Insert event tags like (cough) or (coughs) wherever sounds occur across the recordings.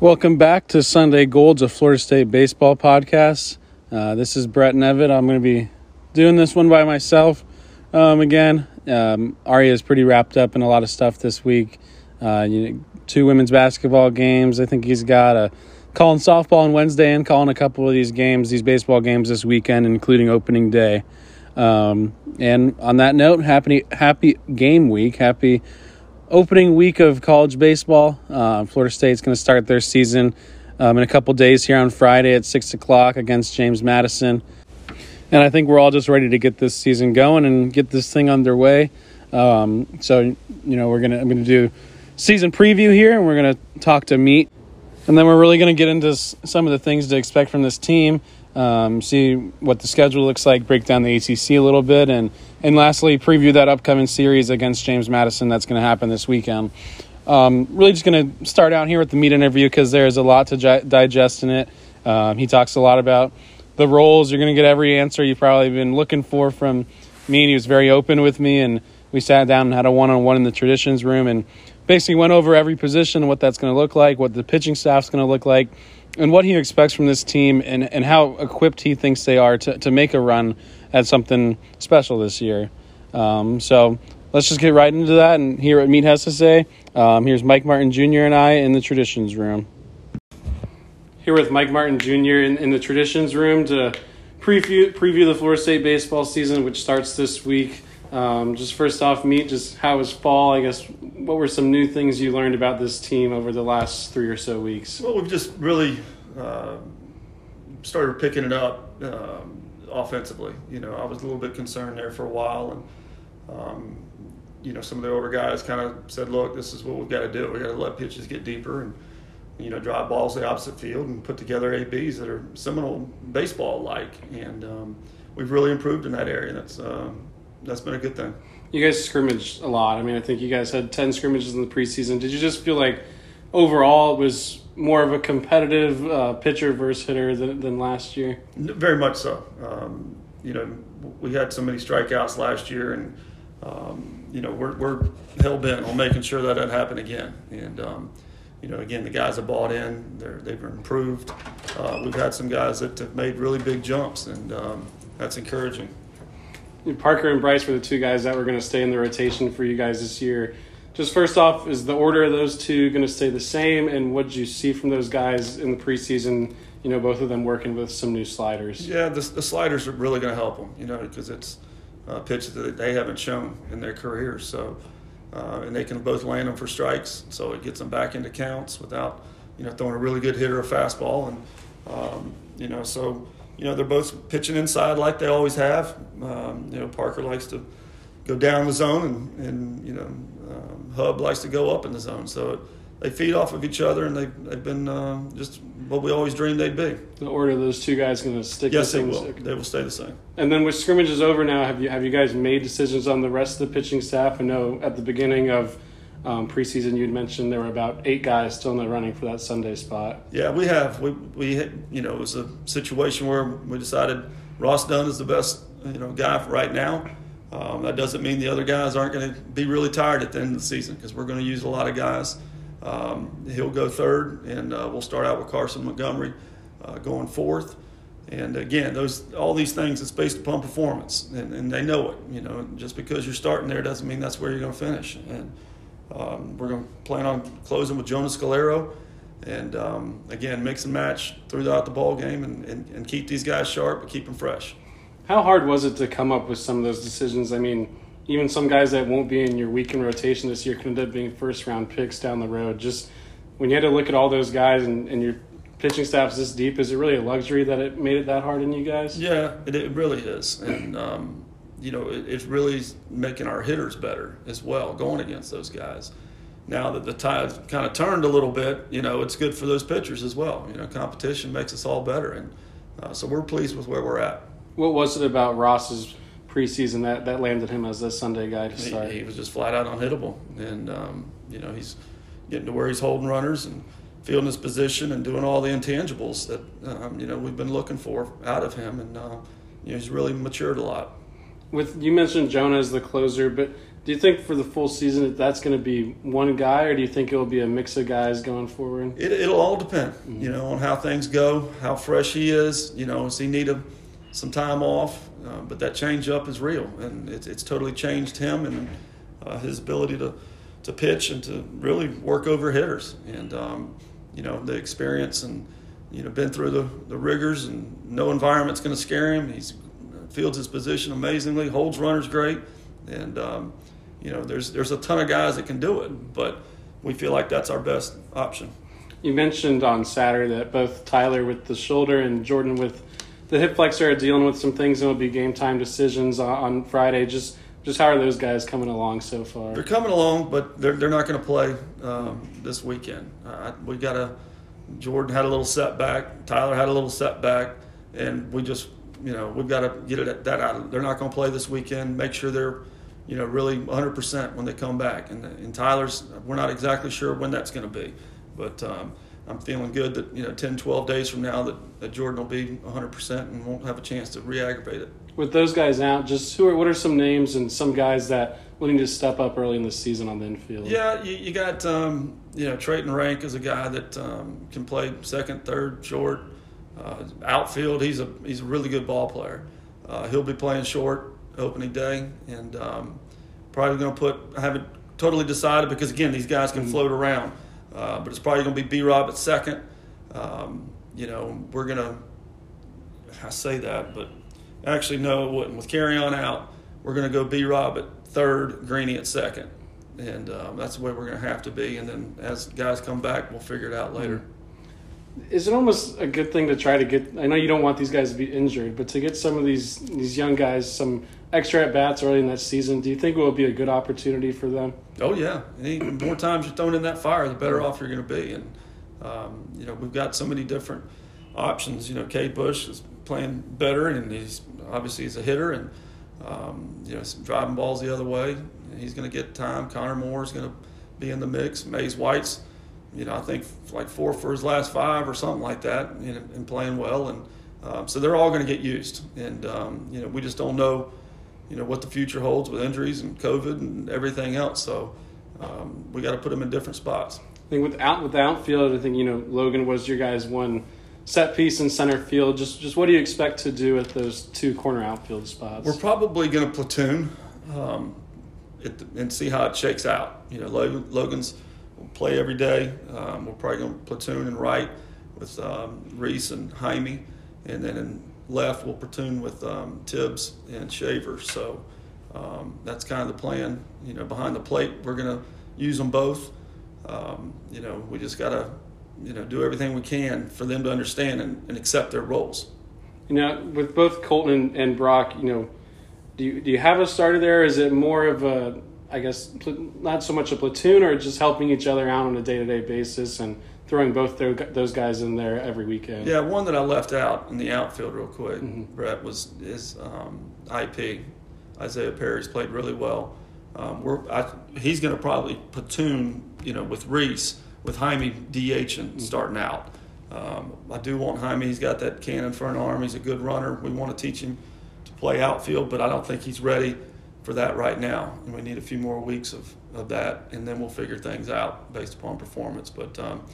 Welcome back to Sunday Golds, a Florida State baseball podcast. Uh, this is Brett Nevitt. I'm going to be doing this one by myself um, again. Um, Aria is pretty wrapped up in a lot of stuff this week. Uh, you know, two women's basketball games. I think he's got a calling softball on Wednesday and calling a couple of these games, these baseball games this weekend, including opening day. Um, and on that note, happy happy game week. Happy opening week of college baseball. Uh, Florida State's going to start their season um, in a couple days here on Friday at six o'clock against James Madison, and I think we're all just ready to get this season going and get this thing underway. Um, so you know we're gonna I'm gonna do season preview here, and we're gonna talk to Meat, and then we're really gonna get into some of the things to expect from this team. Um, see what the schedule looks like, break down the ACC a little bit, and and lastly, preview that upcoming series against James Madison that's going to happen this weekend. Um, really just going to start out here with the meat interview because there's a lot to gi- digest in it. Um, he talks a lot about the roles. You're going to get every answer you've probably been looking for from me, and he was very open with me. And we sat down and had a one on one in the traditions room and basically went over every position, what that's going to look like, what the pitching staff's going to look like, and what he expects from this team, and, and how equipped he thinks they are to, to make a run at something special this year. Um, so let's just get right into that and hear what Meat has to say. Um, here's Mike Martin Jr. and I in the traditions room. Here with Mike Martin Jr. in, in the traditions room to preview preview the Florida State baseball season, which starts this week. Um, just first off, Meat, just how was fall? I guess what were some new things you learned about this team over the last three or so weeks? Well, we've just really uh, started picking it up. Um, offensively. You know, I was a little bit concerned there for a while, and um, you know, some of the older guys kind of said, "Look, this is what we've got to do. We got to let pitches get deeper and you know drive balls the opposite field and put together ABs that are Seminole baseball like." And um, we've really improved in that area. That's uh, that's been a good thing. You guys scrimmaged a lot. I mean, I think you guys had ten scrimmages in the preseason. Did you just feel like overall it was more of a competitive uh, pitcher versus hitter than, than last year? Very much so. Um, you know, we had so many strikeouts last year, and um, you know we're we're hell bent on making sure that doesn't happen again. And um, you know, again, the guys have bought in; they're, they've improved. Uh, we've had some guys that have made really big jumps, and um, that's encouraging. Parker and Bryce were the two guys that were going to stay in the rotation for you guys this year just first off, is the order of those two going to stay the same? And what did you see from those guys in the preseason? You know, both of them working with some new sliders. Yeah, the, the sliders are really going to help them. You know, because it's uh, pitches that they haven't shown in their careers. So, uh, and they can both land them for strikes. So it gets them back into counts without you know throwing a really good hitter a fastball. And um, you know, so you know they're both pitching inside like they always have. Um, you know, Parker likes to go down the zone, and, and you know Hub likes to go up in the zone. So it, they feed off of each other, and they they've been uh, just what we always dreamed they'd be. The order of those two guys going to stick. Yes, they will. They will stay the same. And then with scrimmages over now, have you have you guys made decisions on the rest of the pitching staff? I know at the beginning of um, preseason you'd mentioned there were about eight guys still in the running for that Sunday spot. Yeah, we have. We we you know it was a situation where we decided Ross Dunn is the best you know guy right now um, that doesn't mean the other guys aren't going to be really tired at the end of the season because we're going to use a lot of guys. Um, he'll go third, and uh, we'll start out with Carson Montgomery uh, going fourth. And again, those all these things it's based upon performance, and, and they know it. You know, just because you're starting there doesn't mean that's where you're going to finish. And um, we're going to plan on closing with Jonas Scolaro, and um, again, mix and match throughout the ball game, and, and, and keep these guys sharp, but keep them fresh. How hard was it to come up with some of those decisions? I mean, even some guys that won't be in your weekend rotation this year could end up being first round picks down the road. Just when you had to look at all those guys and, and your pitching staff's this deep, is it really a luxury that it made it that hard on you guys? Yeah, it, it really is. And, um, you know, it, it's really making our hitters better as well, going against those guys. Now that the tide's kind of turned a little bit, you know, it's good for those pitchers as well. You know, competition makes us all better. And uh, so we're pleased with where we're at. What was it about Ross's preseason that, that landed him as the Sunday guy to start? He, he was just flat out unhittable, and um, you know he's getting to where he's holding runners and fielding his position and doing all the intangibles that um, you know we've been looking for out of him, and uh, you know he's really matured a lot. With you mentioned Jonah as the closer, but Do you think for the full season that that's going to be one guy, or do you think it will be a mix of guys going forward? It, it'll all depend, mm-hmm. you know, on how things go, how fresh he is. You know, does he need a, some time off? Uh, but that change up is real, and it's, it's totally changed him and uh, his ability to, to pitch and to really work over hitters. And, um, you know, the experience and, you know, been through the, the rigors and no environment's going to scare him. He's fields his position amazingly, holds runners great. And, um, you know, there's, there's a ton of guys that can do it, but we feel like that's our best option. You mentioned on Saturday that both Tyler with the shoulder and Jordan with the hip flexor are dealing with some things and it'll be game time decisions on Friday. Just just how are those guys coming along so far? They're coming along, but they're, they're not going to play um, this weekend. Uh, we got a Jordan had a little setback, Tyler had a little setback, and we just you know we've got to get it that out. They're not going to play this weekend. Make sure they're you know really 100% when they come back. And, and Tyler's we're not exactly sure when that's going to be, but. Um, I'm feeling good that you know 10, 12 days from now that, that Jordan will be 100% and won't have a chance to re-aggravate it. With those guys out, just who are what are some names and some guys that will need to step up early in the season on the infield? Yeah, you, you got um, you know Treyton Rank is a guy that um, can play second, third, short, uh, outfield. He's a he's a really good ball player. Uh, he'll be playing short opening day, and um, probably going to put. I haven't totally decided because again, these guys can mm-hmm. float around. Uh, but it's probably going to be B Rob at second. Um, you know, we're going to, I say that, but actually, no, it wouldn't. With Carrion out, we're going to go B Rob at third, Greeny at second. And um, that's the way we're going to have to be. And then as guys come back, we'll figure it out later. Mm-hmm. Is it almost a good thing to try to get? I know you don't want these guys to be injured, but to get some of these these young guys some extra at bats early in that season, do you think it will be a good opportunity for them? Oh yeah, Any more times you're thrown in that fire, the better off you're going to be. And um, you know we've got so many different options. You know, Cade Bush is playing better, and he's obviously he's a hitter, and um, you know driving balls the other way. He's going to get time. Connor Moore is going to be in the mix. Maze White's, you know, I think like four for his last five or something like that, you know, and playing well. And um, so they're all going to get used, and um, you know we just don't know you know what the future holds with injuries and COVID and everything else. So um, we got to put them in different spots. I think with out with the outfield, I think you know Logan was your guys' one set piece in center field. Just just what do you expect to do at those two corner outfield spots? We're probably going to platoon um, and see how it shakes out. You know, Logan, Logan's will play every day. Um, we're probably going to platoon and right with um, Reese and Jaime, and then in left will platoon with um, Tibbs and Shaver. So um, that's kind of the plan. You know, behind the plate, we're going to use them both. Um, you know, we just got to, you know, do everything we can for them to understand and, and accept their roles. You know, with both Colton and, and Brock, you know, do you, do you have a starter there? Is it more of a, I guess, not so much a platoon or just helping each other out on a day to day basis and throwing both those guys in there every weekend. Yeah, one that I left out in the outfield real quick, mm-hmm. Brett was is um, IP. Isaiah Perry's played really well. Um, we're I, he's going to probably platoon, you know, with Reese with Jaime DH and mm-hmm. starting out. Um, I do want Jaime. He's got that cannon for an arm. He's a good runner. We want to teach him to play outfield, but I don't think he's ready for that right now. And we need a few more weeks of, of that, and then we'll figure things out based upon performance. But um,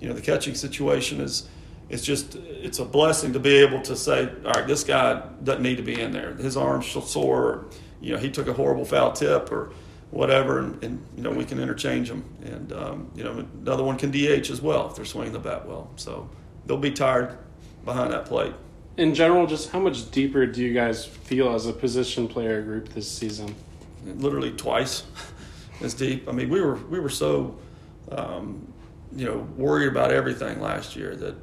you know, the catching situation is it's just it's a blessing to be able to say, all right, this guy doesn't need to be in there. His arm's sore, or, you know, he took a horrible foul tip or whatever, and, and you know we can interchange them. And um, you know, another one can DH as well if they're swinging the bat well. So they'll be tired behind that plate. In general, just how much deeper do you guys feel as a position player group this season? Literally twice (laughs) as deep. I mean, we were we were so um, you know, worried about everything last year. That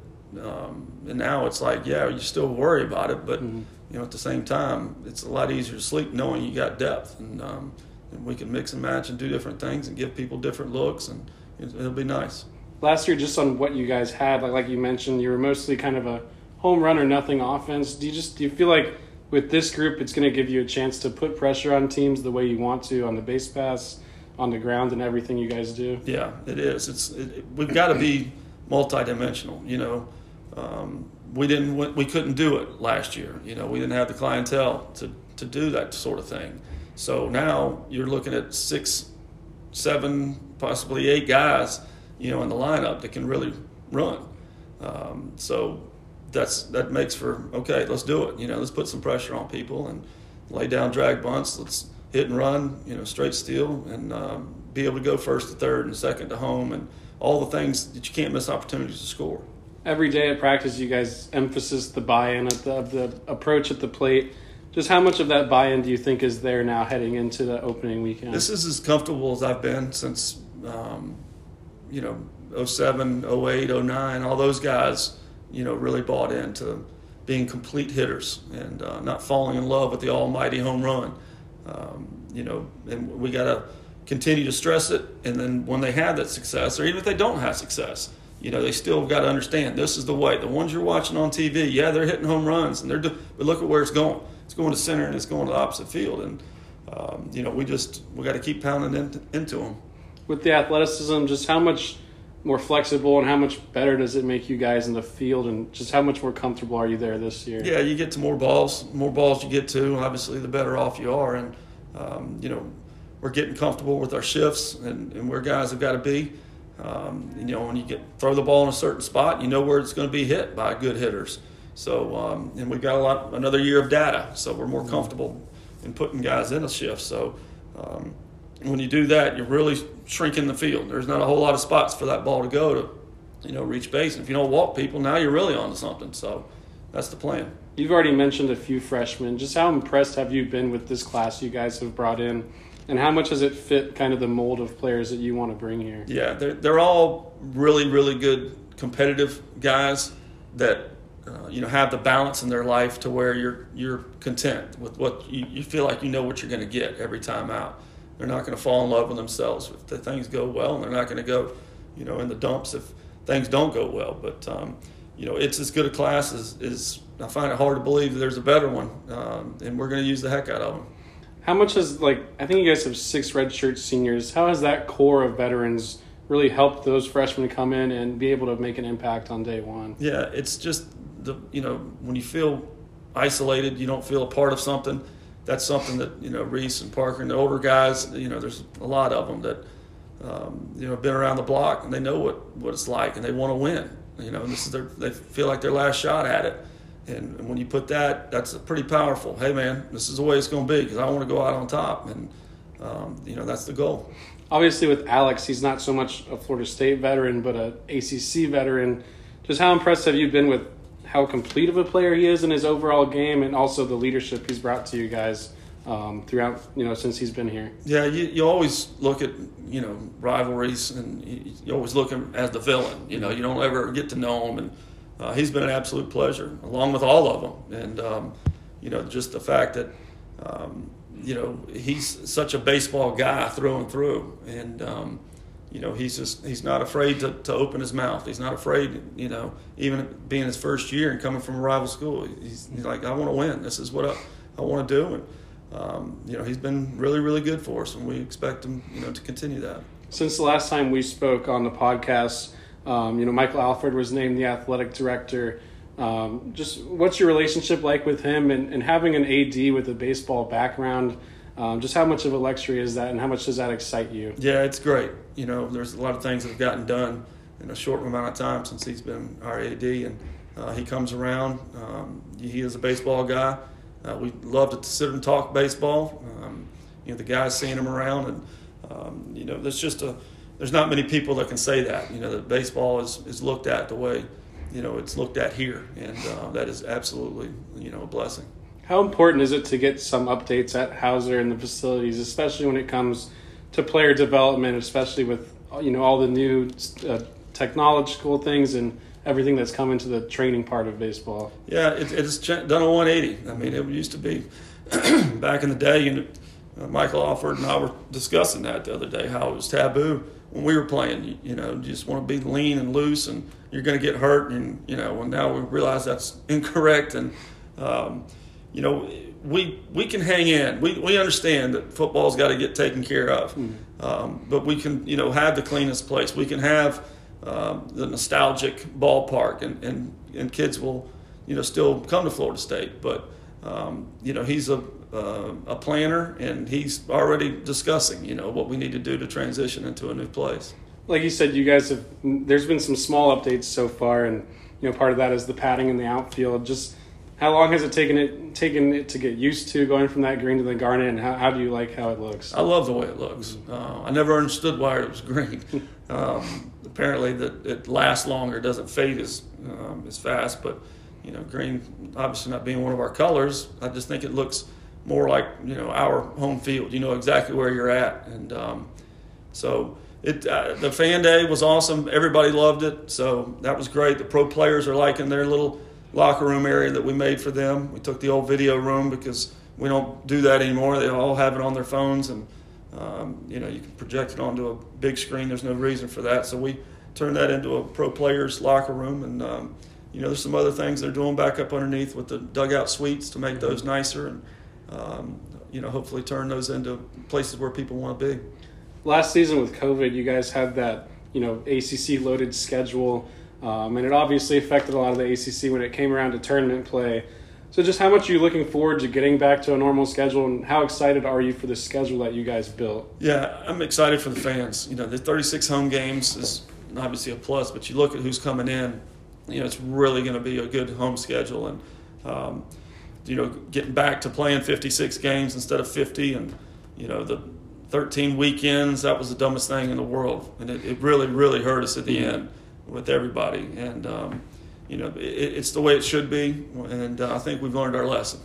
um, and now it's like, yeah, you still worry about it, but mm-hmm. you know, at the same time, it's a lot easier to sleep knowing you got depth, and, um, and we can mix and match and do different things and give people different looks, and it'll be nice. Last year, just on what you guys had, like like you mentioned, you were mostly kind of a home run or nothing offense. Do you just do you feel like with this group, it's going to give you a chance to put pressure on teams the way you want to on the base pass? On the ground and everything you guys do? Yeah, it is. It's it, we've got to be multidimensional. You know, um, we didn't we couldn't do it last year. You know, we didn't have the clientele to to do that sort of thing, So now you're looking at six, seven, possibly eight guys, you know, in the lineup that can really run. Um, so that's that makes for okay. Let's do it. You know, let's put some pressure on people and lay down drag bunts. Let's hit and run. You know, straight steal and um, be able to go first to third and second to home and all the things that you can't miss opportunities to score. Every day at practice, you guys emphasis the buy-in of the, of the approach at the plate. Just how much of that buy-in do you think is there now heading into the opening weekend? This is as comfortable as I've been since, um, you know, 07, 08, 09. All those guys, you know, really bought into being complete hitters and uh, not falling in love with the almighty home run. Um, you know, and we got to continue to stress it. And then when they have that success, or even if they don't have success, you know, they still got to understand this is the way. The ones you're watching on TV, yeah, they're hitting home runs, and they're, do- but look at where it's going. It's going to center and it's going to the opposite field, and um, you know, we just we got to keep pounding into, into them. With the athleticism, just how much more flexible and how much better does it make you guys in the field, and just how much more comfortable are you there this year? Yeah, you get to more balls. More balls you get to, obviously, the better off you are, and um, you know, we're getting comfortable with our shifts and, and where guys have got to be. Um, you know, when you get throw the ball in a certain spot, you know where it's going to be hit by good hitters. So, um, and we've got a lot another year of data, so we're more comfortable in putting guys in a shift. So, um, when you do that, you're really shrinking the field. There's not a whole lot of spots for that ball to go to, you know, reach base. And if you don't walk people, now you're really onto something. So, that's the plan. You've already mentioned a few freshmen. Just how impressed have you been with this class you guys have brought in? And how much does it fit kind of the mold of players that you want to bring here? Yeah, they're, they're all really, really good competitive guys that uh, you know have the balance in their life to where you're you're content with what you, you feel like you know what you're going to get every time out. They're not going to fall in love with themselves if the things go well, and they're not going to go, you know, in the dumps if things don't go well. But um, you know, it's as good a class as, as I find it hard to believe that there's a better one, um, and we're going to use the heck out of them. How much has like I think you guys have six redshirt seniors. How has that core of veterans really helped those freshmen come in and be able to make an impact on day one? Yeah, it's just the you know when you feel isolated, you don't feel a part of something. That's something that you know Reese and Parker and the older guys. You know, there's a lot of them that um, you know been around the block and they know what what it's like and they want to win. You know, and this is their they feel like their last shot at it. And, and when you put that, that's pretty powerful. Hey, man, this is the way it's going to be because I want to go out on top, and um, you know that's the goal. Obviously, with Alex, he's not so much a Florida State veteran, but a ACC veteran. Just how impressed have you been with how complete of a player he is in his overall game, and also the leadership he's brought to you guys um, throughout, you know, since he's been here? Yeah, you, you always look at you know rivalries, and you, you always look at him as the villain. You know, you don't ever get to know him and uh, he's been an absolute pleasure, along with all of them. And um, you know, just the fact that um, you know he's such a baseball guy through and through, and um, you know he's just he's not afraid to, to open his mouth. He's not afraid, you know, even being his first year and coming from a rival school. He's, he's like, I want to win. This is what I, I want to do, and um, you know he's been really really good for us, and we expect him, you know, to continue that. Since the last time we spoke on the podcast um, you know, Michael Alford was named the athletic director. Um, just what's your relationship like with him and, and having an AD with a baseball background? Um, just how much of a luxury is that and how much does that excite you? Yeah, it's great. You know, there's a lot of things that have gotten done in a short amount of time since he's been our AD, and uh, he comes around. Um, he is a baseball guy. Uh, we love to sit and talk baseball. Um, you know, the guys seeing him around, and um, you know, there's just a there's not many people that can say that. You know, that baseball is, is looked at the way, you know, it's looked at here, and uh, that is absolutely, you know, a blessing. How important is it to get some updates at Howser and the facilities, especially when it comes to player development, especially with you know all the new uh, technological things and everything that's come into the training part of baseball? Yeah, it, it's done a 180. I mean, it used to be (clears throat) back in the day, know, uh, Michael Alford and I were discussing that the other day, how it was taboo when we were playing. You, you know, you just want to be lean and loose, and you're going to get hurt. And you know, Well, now we realize that's (laughs) incorrect. And um, you know, we we can hang in. We we understand that football's got to get taken care of, mm. um, but we can you know have the cleanest place. We can have um, the nostalgic ballpark, and, and and kids will you know still come to Florida State, but um, you know, he's a uh, a planner, and he's already discussing, you know, what we need to do to transition into a new place. Like you said, you guys have. There's been some small updates so far, and you know, part of that is the padding in the outfield. Just how long has it taken it taken it to get used to going from that green to the garnet, and how, how do you like how it looks? I love the way it looks. Uh, I never understood why it was green. (laughs) Um, apparently, that it lasts longer, doesn't fade as um, as fast. But you know, green obviously not being one of our colors, I just think it looks more like you know our home field. You know exactly where you're at, and um, so it uh, the fan day was awesome. Everybody loved it, so that was great. The pro players are liking their little locker room area that we made for them. We took the old video room because we don't do that anymore. They all have it on their phones, and um, you know you can project it onto a big screen. There's no reason for that, so we turned that into a pro players locker room, and um, you know there's some other things they're doing back up underneath with the dugout suites to make those nicer, and um, you know hopefully turn those into places where people want to be. Last season with COVID, you guys had that you know ACC loaded schedule. Um, and it obviously affected a lot of the ACC when it came around to tournament play. So, just how much are you looking forward to getting back to a normal schedule, and how excited are you for the schedule that you guys built? Yeah, I'm excited for the fans. You know, the 36 home games is obviously a plus, but you look at who's coming in. You know, it's really going to be a good home schedule, and um, you know, getting back to playing 56 games instead of 50, and you know, the 13 weekends. That was the dumbest thing in the world, and it, it really, really hurt us at the mm-hmm. end with everybody. And, um, you know, it, it's the way it should be. And uh, I think we've learned our lesson.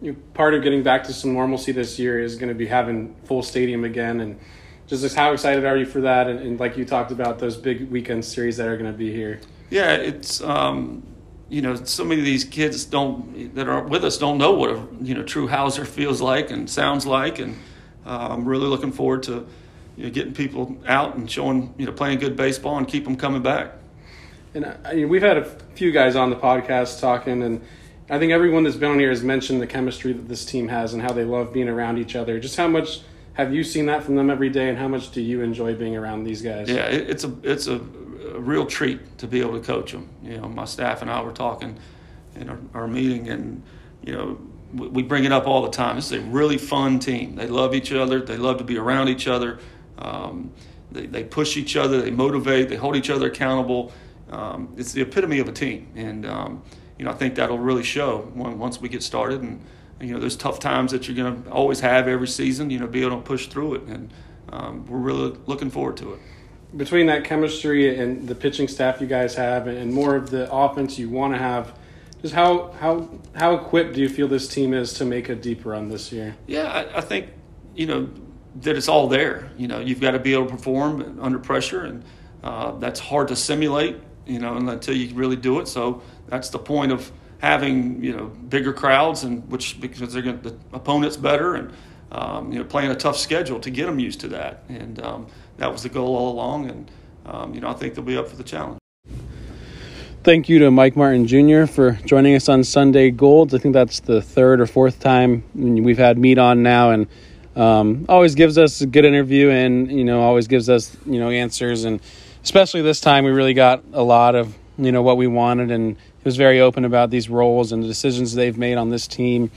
You part of getting back to some normalcy this year is going to be having full stadium again. And just how excited are you for that? And, and like you talked about, those big weekend series that are going to be here. Yeah, it's. Um, you know, so many of these kids don't that are with us don't know what a you know true Howser feels like and sounds like, and uh, I'm really looking forward to you know, getting people out and showing you know playing good baseball and keep them coming back. And I mean, we've had a few guys on the podcast talking, and I think everyone that's been on here has mentioned the chemistry that this team has and how they love being around each other. Just how much have you seen that from them every day, and how much do you enjoy being around these guys? Yeah, it's a it's a, a real treat to be able to coach them. You know, my staff and I were talking in our, our meeting, and you know, we bring it up all the time. This is a really fun team. They love each other. They love to be around each other. Um, they, they push each other. They motivate. They hold each other accountable um, it's the epitome of a team, and um, you know I think that'll really show when, once we get started. And you know, there's tough times that you're going to always have every season. You know, be able to push through it, and um, we're really looking forward to it. Between that chemistry and the pitching staff you guys have, and more of the offense you want to have, just how how how equipped do you feel this team is to make a deep run this year? Yeah, I, I think you know that it's all there. You know, you've got to be able to perform under pressure, and uh, that's hard to simulate you know, until you really do it. So that's the point of having you know bigger crowds and which because they're going the opponent's better and um, you know playing a tough schedule to get them used to that. And um, that was the goal all along. And um, you know I think they'll be up for the challenge. Thank you to Mike Martin Jr. for joining us on Sunday Golds. I think that's the third or fourth time we've had Meat on now, and um, always gives us a good interview, and you know always gives us you know answers and especially this time, we really got a lot of you know what we wanted, and he was very open about these roles and the decisions they've made on this team.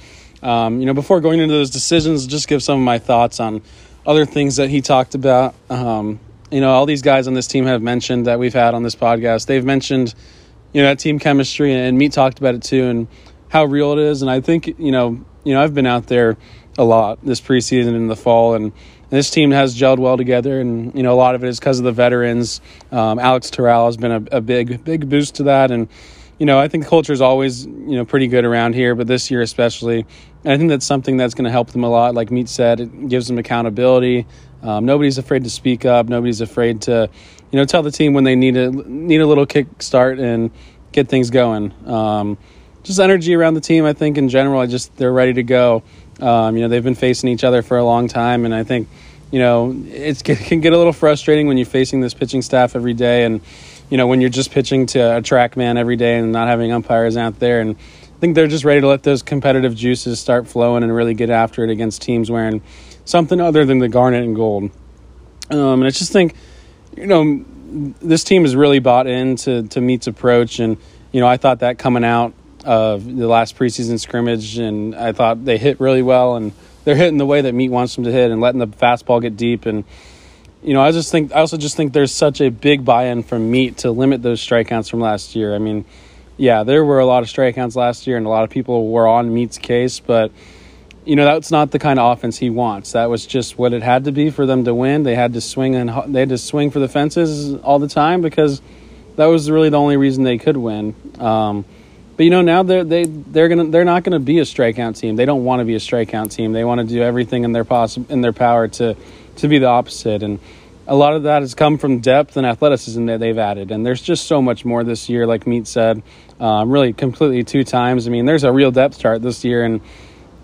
Um, you know, before going into those decisions, just give some of my thoughts on other things that he talked about. Um, you know, all these guys on this team have mentioned that we've had on this podcast. They've mentioned, you know, that team chemistry, and Meat talked about it too, and how real it is. And I think, you know, you know, I've been out there a lot this preseason in the fall, and this team has gelled well together, and you know a lot of it is because of the veterans. Um, Alex Toral has been a, a, big big boost to that, and you know I think culture is always you know pretty good around here, but this year especially, and I think that's something that's going to help them a lot. Like Meat said, it gives them accountability. Um, nobody's afraid to speak up. Nobody's afraid to you know tell the team when they need a need a little kick start and get things going. Um, just energy around the team, I think in general, I just they're ready to go. Um, you know, they've been facing each other for a long time, and I think, you know, it can get a little frustrating when you're facing this pitching staff every day, and you know, when you're just pitching to a TrackMan every day and not having umpires out there. And I think they're just ready to let those competitive juices start flowing and really get after it against teams wearing something other than the garnet and gold. Um, and I just think, you know, this team is really bought into to Meat's approach, and you know, I thought that coming out of the last preseason scrimmage, and I thought they hit really well, and they're hitting the way that Meat wants them to hit, and letting the fastball get deep, and you know, I just think I also just think there's such a big buy-in from Meat to limit those strikeouts from last year. I mean, yeah, there were a lot of strikeouts last year, and a lot of people were on Meat's case, but you know that's not the kind of offense he wants. That was just what it had to be for them to win. They had to swing and they had to swing for the fences all the time because that was really the only reason they could win. Um, but you know now they're they they're gonna they're not gonna be a strikeout team. They don't want to be a strikeout team. They want to do everything in their possible in their power to to be the opposite. And a lot of that has come from depth and athleticism that they've added. And there's just so much more this year, like Meat said, um, really completely two times. I mean, there's a real depth chart this year, and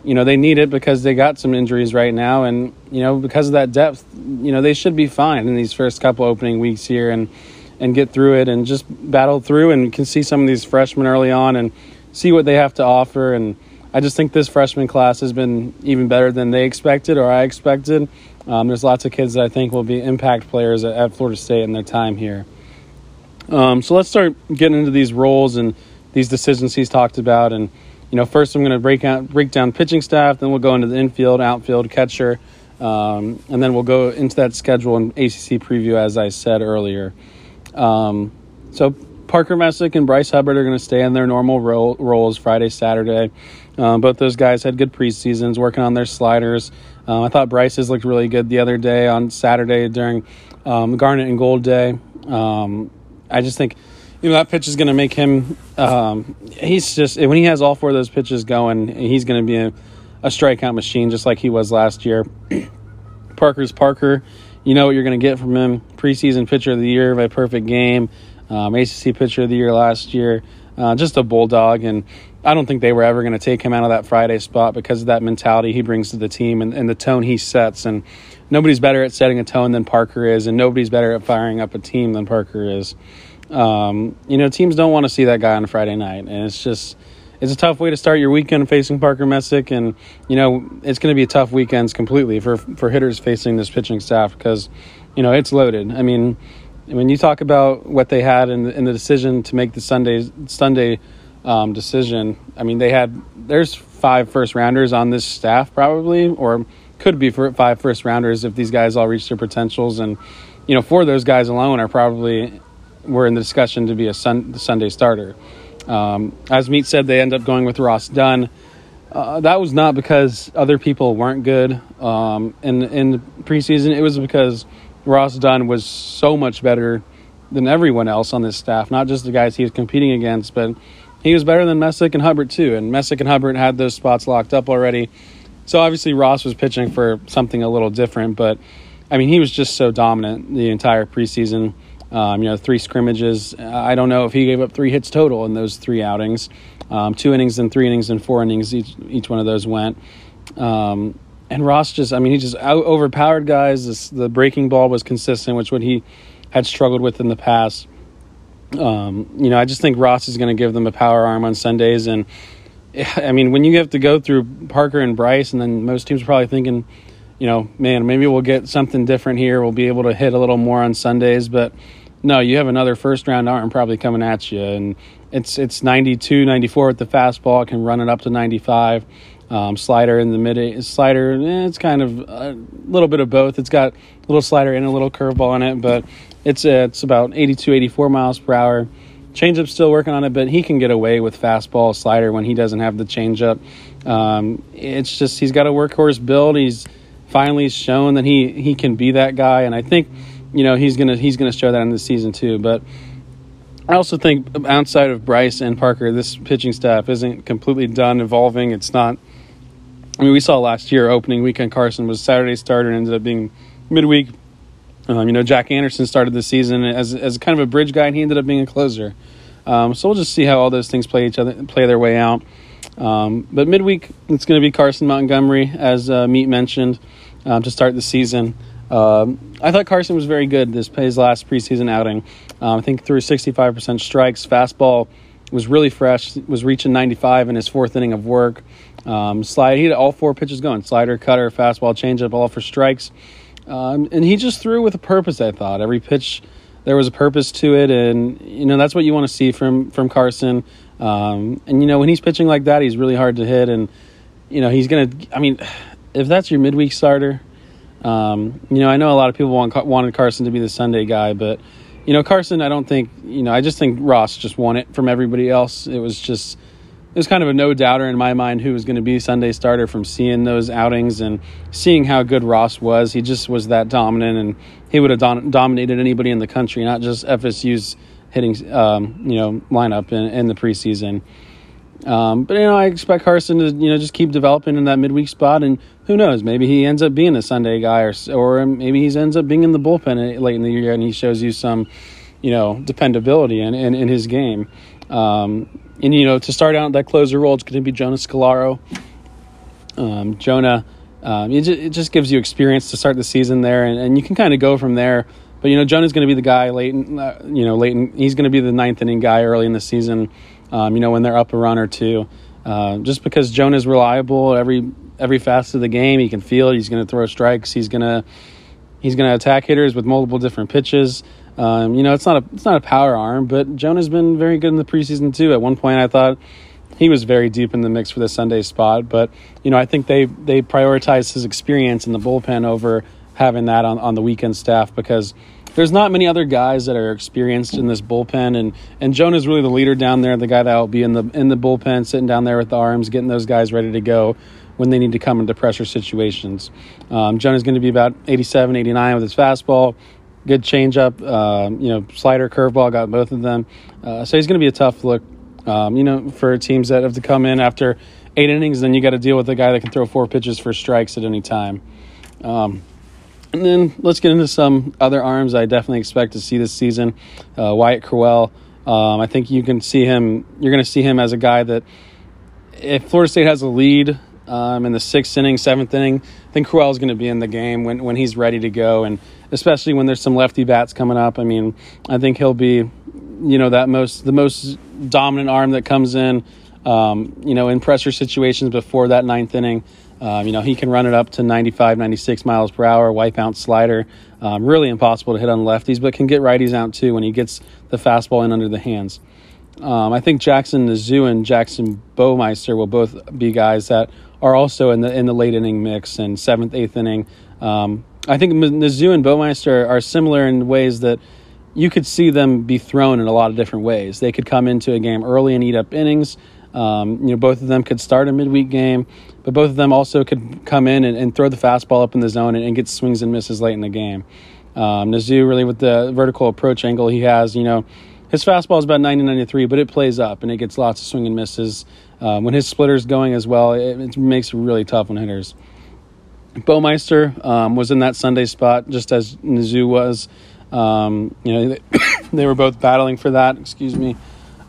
you know they need it because they got some injuries right now, and you know because of that depth, you know they should be fine in these first couple opening weeks here and and get through it and just battle through and can see some of these freshmen early on and see what they have to offer and. I just think this freshman class has been even better than they expected or I expected. Um, there's lots of kids that I think will be impact players at, at Florida State in their time here. Um, so let's start getting into these roles and these decisions he's talked about. And you know, first I'm going to break out break down pitching staff, then we'll go into the infield, outfield, catcher, um, and then we'll go into that schedule and ACC preview as I said earlier. Um, so Parker Messick and Bryce Hubbard are going to stay in their normal role, roles Friday, Saturday. Um, both those guys had good preseasons, working on their sliders. Um, I thought Bryce's looked really good the other day on Saturday during um, Garnet and Gold Day. Um, I just think you know that pitch is going to make him. Um, he's just when he has all four of those pitches going, he's going to be a, a strikeout machine, just like he was last year. (clears throat) Parker's Parker. You know what you're going to get from him. Preseason pitcher of the year by perfect game. Um, ACC pitcher of the year last year. Uh, just a bulldog and I don't think they were ever going to take him out of that Friday spot because of that mentality he brings to the team and, and, the tone he sets. And nobody's better at setting a tone than Parker is, and nobody's better at firing up a team than Parker is. Um, you know, teams don't want to see that guy on Friday night, and it's just it's a tough way to start your weekend facing Parker Messick, and you know it's going to be a tough weekends completely for for hitters facing this pitching staff because you know it's loaded. I mean, when you talk about what they had in, in the decision to make the Sunday Sunday um, decision. I mean, they had there's five first rounders on this staff probably, or could be for five first rounders if these guys all reach their potentials. And you know, four of those guys alone are probably were in the discussion to be a sun, Sunday starter. Um, as Meat said, they end up going with Ross Dunn. Uh, that was not because other people weren't good um, in in the preseason. It was because Ross Dunn was so much better than everyone else on this staff, not just the guys he was competing against, but he was better than Messick and Hubbard too. And Messick and Hubbard had those spots locked up already. So obviously Ross was pitching for something a little different, but I mean he was just so dominant the entire preseason. Um, you know, three scrimmages. I don't know if he gave up three hits total in those three outings. Um, two innings and three innings and four innings each each one of those went. Um, and Ross just, I mean, he just overpowered guys. This, the breaking ball was consistent, which what he had struggled with in the past. Um, you know, I just think Ross is going to give them a power arm on Sundays. And (laughs) I mean, when you have to go through Parker and Bryce, and then most teams are probably thinking, you know, man, maybe we'll get something different here. We'll be able to hit a little more on Sundays. But no, you have another first round arm probably coming at you. And it's it's 92, 94 with the fastball. Can run it up to 95. Um, slider in the mid slider, eh, it's kind of a little bit of both. It's got a little slider and a little curveball in it, but it's it's about 82, 84 miles per hour. Changeup's still working on it, but he can get away with fastball, slider when he doesn't have the changeup. Um, it's just he's got a workhorse build. He's finally shown that he he can be that guy, and I think you know he's gonna he's gonna show that in the season too. But I also think outside of Bryce and Parker, this pitching staff isn't completely done evolving. It's not. I mean, we saw last year opening weekend Carson was Saturday starter and ended up being midweek um, you know, Jack Anderson started the season as as kind of a bridge guy, and he ended up being a closer. Um, so we'll just see how all those things play each other, play their way out. Um, but midweek, it's going to be Carson Montgomery, as uh, Meat mentioned, um, to start the season. Um, I thought Carson was very good this his last preseason outing. Um, I think threw 65% strikes. Fastball was really fresh. Was reaching 95 in his fourth inning of work. slide. He had all four pitches going: slider, cutter, fastball, changeup, all for strikes. Um, and he just threw with a purpose, I thought. Every pitch there was a purpose to it, and you know that's what you want to see from from Carson. Um, and you know when he's pitching like that, he's really hard to hit, and you know he's gonna. I mean, (sighs) if that's your midweek starter, um, you know I know a lot of people want wanted Carson to be the Sunday guy, but you know Carson, I don't think you know I just think Ross just won it from everybody else. It was just it was kind of a no doubter in my mind who was going to be Sunday starter from seeing those outings and seeing how good Ross was. He just was that dominant, and he would have don- dominated anybody in the country, not just FSU's hitting, um, you know, lineup in, in the preseason. Um, but you know, I expect Carson to you know just keep developing in that midweek spot, and who knows, maybe he ends up being a Sunday guy, or or maybe he ends up being in the bullpen late in the year, and he shows you some, you know, dependability in in, in his game. Um, and you know, to start out that closer role, it's going to be Jonah Scolaro. Um, Jonah, um, it, just, it, just, gives you experience to start the season there, and, and you can kind of go from there. But you know, Jonah's going to be the guy late. In, uh, you know, late. In, he's going to be the ninth inning guy early in the season. Um, you know, when they're up a run or two, uh, just because Jonah's reliable every every facet of the game. He can feel it. He's going to throw strikes. He's going to he's going to attack hitters with multiple different pitches. Um, you know, it's not a it's not a power arm, but Jonah's been very good in the preseason too. At one point, I thought he was very deep in the mix for the Sunday spot, but you know, I think they they prioritized his experience in the bullpen over having that on, on the weekend staff because there's not many other guys that are experienced in this bullpen and and Jonah's really the leader down there, the guy that will be in the in the bullpen, sitting down there with the arms, getting those guys ready to go when they need to come into pressure situations. Um, Jonah's going to be about 87, 89 with his fastball good changeup, uh, you know, slider, curveball, got both of them. Uh, so he's going to be a tough look, um, you know, for teams that have to come in after eight innings. Then you got to deal with a guy that can throw four pitches for strikes at any time. Um, and then let's get into some other arms I definitely expect to see this season. Uh, Wyatt Crowell. Um, I think you can see him. You're going to see him as a guy that, if Florida State has a lead um, in the sixth inning, seventh inning, I think Crowell is going to be in the game when when he's ready to go and especially when there's some lefty bats coming up. I mean, I think he'll be, you know, that most the most dominant arm that comes in, um, you know, in pressure situations before that ninth inning. Um, you know, he can run it up to 95, 96 miles per hour, wipe out slider. Um, really impossible to hit on lefties, but can get righties out too when he gets the fastball in under the hands. Um, I think Jackson Nezuh and Jackson Baumeister will both be guys that are also in the in the late inning mix and seventh, eighth inning. Um, I think Nezuh and Baumeister are similar in ways that you could see them be thrown in a lot of different ways. They could come into a game early and eat up innings. Um, you know, both of them could start a midweek game, but both of them also could come in and, and throw the fastball up in the zone and, and, get swings and misses late in the game. Um, Nezuh, really, with the vertical approach angle he has, you know, his fastball is about 90 93, but it plays up and it gets lots of swing and misses. Um, when his splitter's going as well, it, it makes it really tough on hitters. Baumeister um, was in that Sunday spot just as Nezuh was. Um, you know, they, (coughs) they, were both battling for that. Excuse me.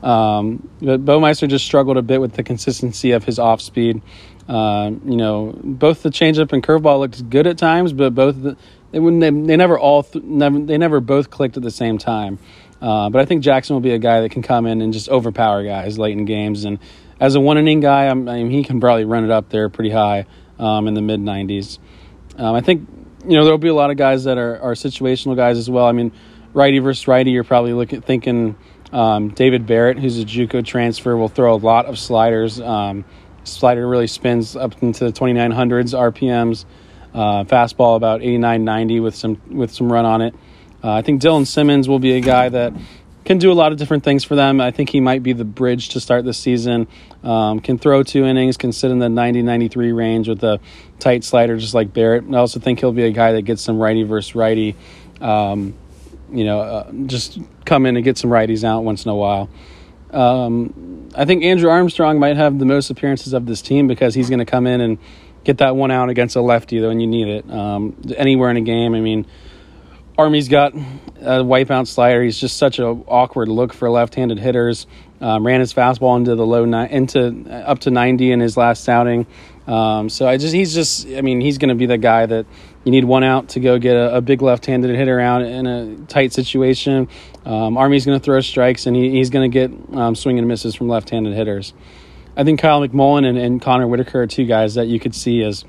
Um, but Baumeister just struggled a bit with the consistency of his off speed. Uh, you know, both the changeup and curveball looked good at times, but both the, they wouldn't. They, they never all th- never they never both clicked at the same time. Uh, but I think Jackson will be a guy that can come in and just overpower guys late in games. And as a one inning guy, I mean, he can probably run it up there pretty high um, in the mid 90s. Um, I think you know there'll be a lot of guys that are, are situational guys as well. I mean, righty versus righty, you're probably looking thinking um, David Barrett, who's a JUCO transfer, will throw a lot of sliders. Um, slider really spins up into the 2900s RPMs. Uh, fastball about 89, 90 with some with some run on it. Uh, I think Dylan Simmons will be a guy that can do a lot of different things for them. I think he might be the bridge to start the season. Um, can throw two innings, can sit in the 90 93 range with a tight slider just like Barrett. I also think he'll be a guy that gets some righty versus righty. Um, you know, uh, just come in and get some righties out once in a while. Um, I think Andrew Armstrong might have the most appearances of this team because he's going to come in and get that one out against a lefty when you need it. Um, anywhere in a game, I mean, Army's got a wipeout slider. He's just such an awkward look for left-handed hitters. Um, ran his fastball into the low ni- into up to 90 in his last outing. Um, so I just he's just I mean he's going to be the guy that you need one out to go get a, a big left-handed hitter out in a tight situation. Um, Army's going to throw strikes and he, he's going to get um, swing and misses from left-handed hitters. I think Kyle McMullen and, and Connor Whitaker are two guys that you could see as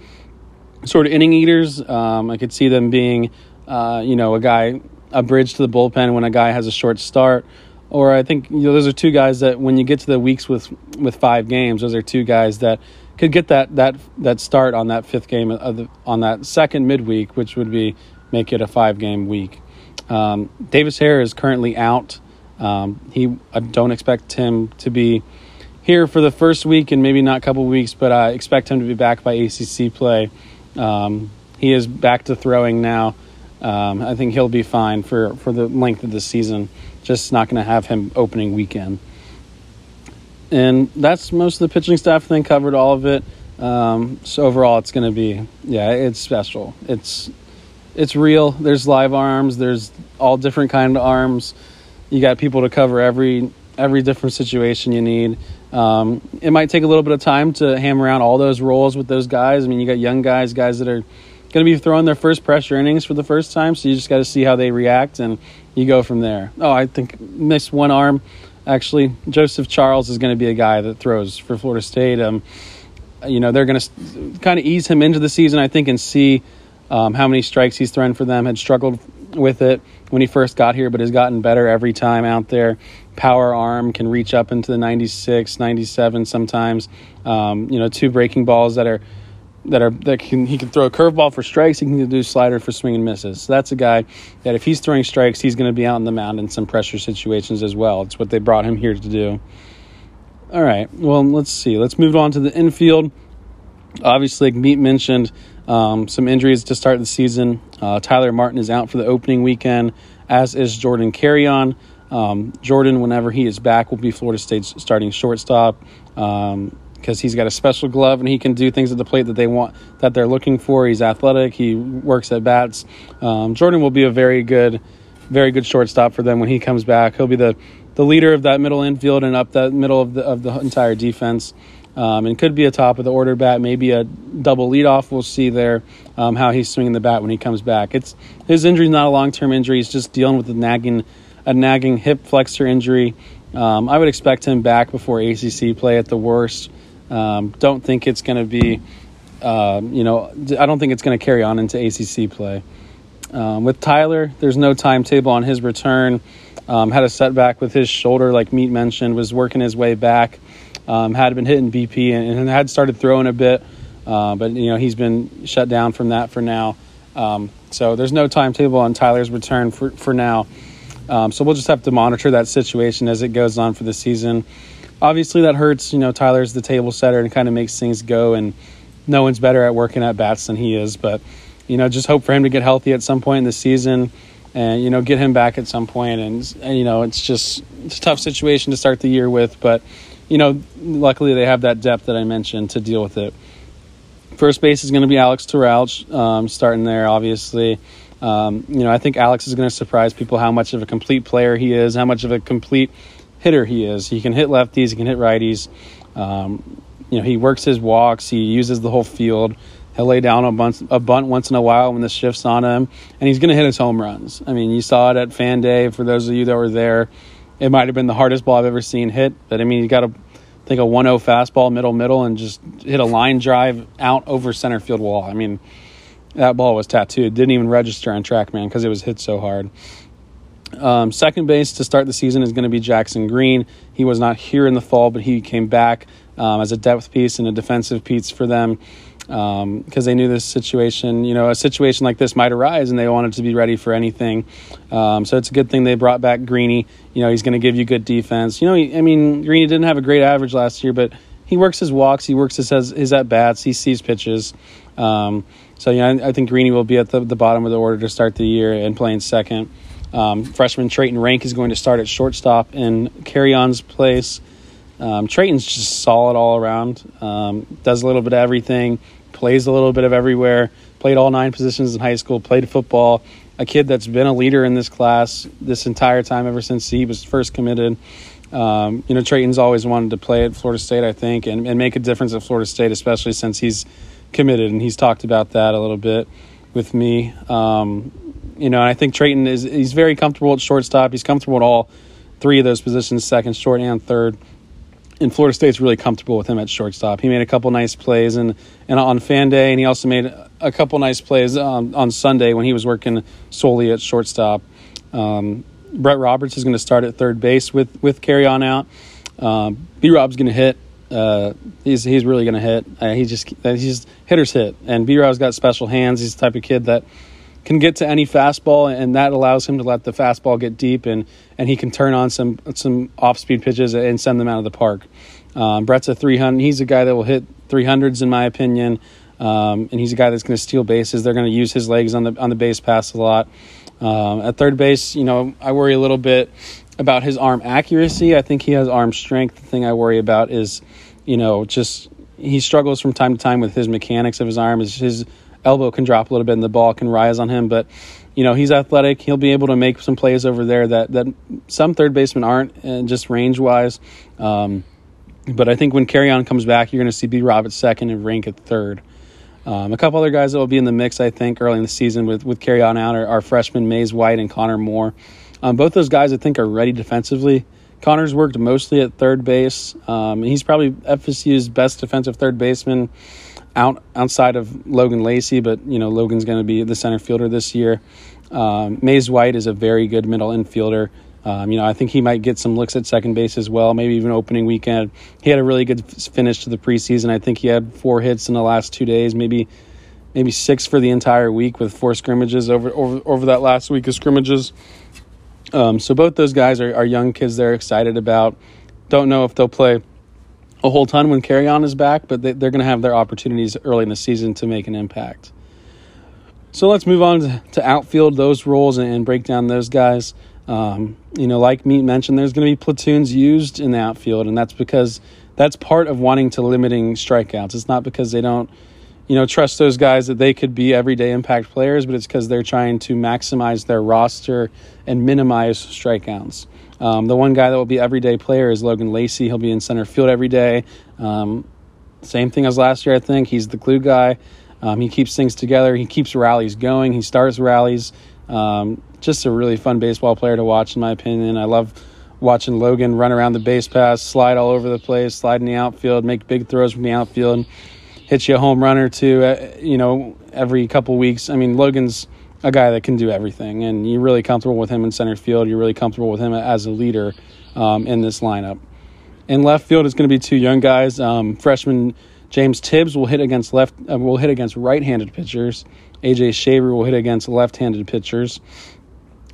sort of inning eaters. Um, I could see them being uh, you know, a guy a bridge to the bullpen when a guy has a short start. Or I think you know those are two guys that when you get to the weeks with with five games, those are two guys that could get that that that start on that fifth game of the, on that second midweek, which would be make it a five game week. Um, Davis Hare is currently out. Um, he I don't expect him to be here for the first week and maybe not a couple weeks, but I expect him to be back by ACC play. Um, he is back to throwing now. Um, I think he'll be fine for, for the length of the season. Just not going to have him opening weekend. And that's most of the pitching staff. I think covered all of it. Um, so overall, it's going to be yeah, it's special. It's it's real. There's live arms. There's all different kind of arms. You got people to cover every every different situation you need. Um, it might take a little bit of time to hammer around all those roles with those guys. I mean, you got young guys, guys that are going to be throwing their first pressure innings for the first time, so you just got to see how they react and you go from there. Oh, I think missed one arm. Actually, Joseph Charles is going to be a guy that throws for Florida State. Um, you know, they're going to kind of ease him into the season, I think, and see um, how many strikes he's thrown for them. Had struggled with it when he first got here, but has gotten better every time out there power arm can reach up into the 96, 97 sometimes. Um, you know, two breaking balls that are that are that can he can throw a curveball for strikes. He can do slider for swing and misses. So that's a guy that if he's throwing strikes, he's going to be out in the mound in some pressure situations as well. It's what they brought him here to do. All right. Well, let's see. Let's move on to the infield. Obviously, like Meat mentioned, um, some injuries to start the season. Uh, Tyler Martin is out for the opening weekend, as is Jordan Carrion. Um, Jordan, whenever he is back, will be Florida State's starting shortstop because um, he's got a special glove and he can do things at the plate that they want that they're looking for. He's athletic. He works at bats. Um, Jordan will be a very good, very good shortstop for them when he comes back. He'll be the the leader of that middle infield and up that middle of the of the entire defense. Um, and could be a top of the order bat, maybe a double leadoff. We'll see there um, how he's swinging the bat when he comes back. It's his injury is not a long term injury. He's just dealing with the nagging a nagging hip flexor injury. Um, I would expect him back before ACC play at the worst. Um, don't think it's going to be, uh, you know, I don't think it's going to carry on into ACC play. Um, with Tyler, there's no timetable on his return. Had a setback with his shoulder, like Meat mentioned, was working his way back. Um, had been hitting BP and, and, had started throwing a bit, uh, but you know he's been shut down from that for now. Um, so there's no timetable on Tyler's return for for now. Um, so we'll just have to monitor that situation as it goes on for the season. Obviously, that hurts. You know, Tyler's the table setter and kind of makes things go, and no one's better at working at bats than he is. But you know, just hope for him to get healthy at some point in the season, and you know, get him back at some point. And, and you know, it's just it's a tough situation to start the year with, but you know, luckily they have that depth that I mentioned to deal with it. First base is going to be Alex Toral, um, starting there, obviously. Um, you know, I think Alex is going to surprise people how much of a complete player he is, how much of a complete hitter he is. He can hit lefties, he can hit righties. Um, you know, he works his walks, he uses the whole field. He'll lay down a bunt, a bunt once in a while when the shift's on him, and he's going to hit his home runs. I mean, you saw it at Fan Day. For those of you that were there, it might have been the hardest ball I've ever seen hit. But I mean, you got to think a 1 0 fastball, middle, middle, and just hit a line drive out over center field wall. I mean, that ball was tattooed. Didn't even register on TrackMan because it was hit so hard. Um, second base to start the season is going to be Jackson Green. He was not here in the fall, but he came back um, as a depth piece and a defensive piece for them because um, they knew this situation, you know, a situation like this might arise and they wanted to be ready for anything. Um, so it's a good thing they brought back Greeny. You know, he's going to give you good defense. You know, he, I mean, Greeny didn't have a great average last year, but he works his walks, he works his, his at bats, he sees pitches. Um, so yeah, I, I think Greeny will be at the, the bottom of the order to start the year and playing second. Um, freshman Treyton Rank is going to start at shortstop in Carrion's place. Um, Treyton's just solid all around. Um, does a little bit of everything. Plays a little bit of everywhere. Played all nine positions in high school. Played football. A kid that's been a leader in this class this entire time ever since he was first committed. Um, you know, Treyton's always wanted to play at Florida State, I think, and, and make a difference at Florida State, especially since he's committed, and he's talked about that a little bit with me. Um, you know, and I think Treyton is he's very comfortable at shortstop. He's comfortable at all three of those positions, second, short, and third. And Florida State's really comfortable with him at shortstop. He made a couple nice plays and, and on fan day, and he also made a couple nice plays on, on Sunday when he was working solely at shortstop. Um, Brett Roberts is going to start at third base with with Carrion out. Um, B Rob's going to hit. Uh, he's he's really going to hit. Uh, he just he's hitters hit, and B Rob's got special hands. He's the type of kid that can get to any fastball, and that allows him to let the fastball get deep, and and he can turn on some some off speed pitches and send them out of the park. Um, Brett's a 300. He's a guy that will hit 300s in my opinion, um, and he's a guy that's going to steal bases. They're going to use his legs on the on the base pass a lot. Um, at third base, you know, I worry a little bit about his arm accuracy. I think he has arm strength. The thing I worry about is, you know, just he struggles from time to time with his mechanics of his arm. Is his elbow can drop a little bit and the ball can rise on him, but you know he's athletic. He'll be able to make some plays over there that that some third basemen aren't, and just range wise. Um, but I think when Carrion comes back, you're going to see B. Rob at second and Rank at third. Um, a couple other guys that will be in the mix, I think, early in the season with with Carrion out are, are freshmen Mays White and Connor Moore. Um, both those guys, I think, are ready defensively. Connor's worked mostly at third base. Um, and he's probably FSU's best defensive third baseman out outside of Logan Lacey, but you know Logan's going to be the center fielder this year. Um, Mays White is a very good middle infielder. Um, you know, I think he might get some looks at second base as well, maybe even opening weekend. He had a really good finish to the preseason. I think he had four hits in the last two days, maybe maybe six for the entire week with four scrimmages over over, over that last week of scrimmages. Um, so both those guys are, are young kids they're excited about. Don't know if they'll play a whole ton when Carrion is back, but they, are going to have their opportunities early in the season to make an impact. So let's move on to, outfield those roles and, break down those guys. Um, you know, like Meat mentioned, there's going to be platoons used in the outfield, and that's because that's part of wanting to limiting strikeouts. It's not because they don't, you know, trust those guys that they could be everyday impact players, but it's because they're trying to maximize their roster and minimize strikeouts. Um, the one guy that will be everyday player is Logan Lacey. He'll be in center field every day. Um, same thing as last year, I think. He's the glue guy. Um, he keeps things together. He keeps rallies going. He starts rallies. Um, just a really fun baseball player to watch, in my opinion. I love watching Logan run around the base pass, slide all over the place, slide in the outfield, make big throws from the outfield, hit you a home run or two, uh, you know, every couple weeks. I mean, Logan's a guy that can do everything, and you're really comfortable with him in center field. You're really comfortable with him as a leader um, in this lineup. In left field, it's going to be two young guys. Um, freshman James Tibbs will hit against left. Uh, will hit against right-handed pitchers. AJ Shaver will hit against left-handed pitchers.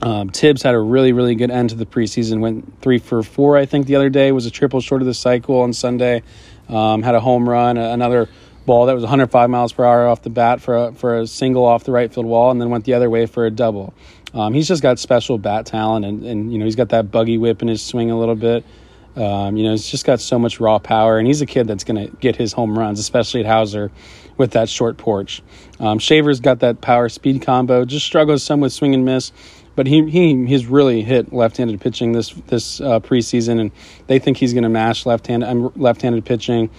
Um, Tibbs had a really, really good end to the preseason. Went three for four, I think, the other day. Was a triple short of the cycle on Sunday. Um, had a home run, another ball that was 105 miles per hour off the bat for a, for a single off the right field wall, and then went the other way for a double. Um, he's just got special bat talent, and, and you know he's got that buggy whip in his swing a little bit. Um, you know he's just got so much raw power, and he's a kid that's going to get his home runs, especially at Howser with that short porch. Um, Shaver's got that power speed combo, just struggles some with swing and miss but he he he's really hit left-handed pitching this this uh, preseason, and they think he's going to mash left-handed um, left-handed pitching.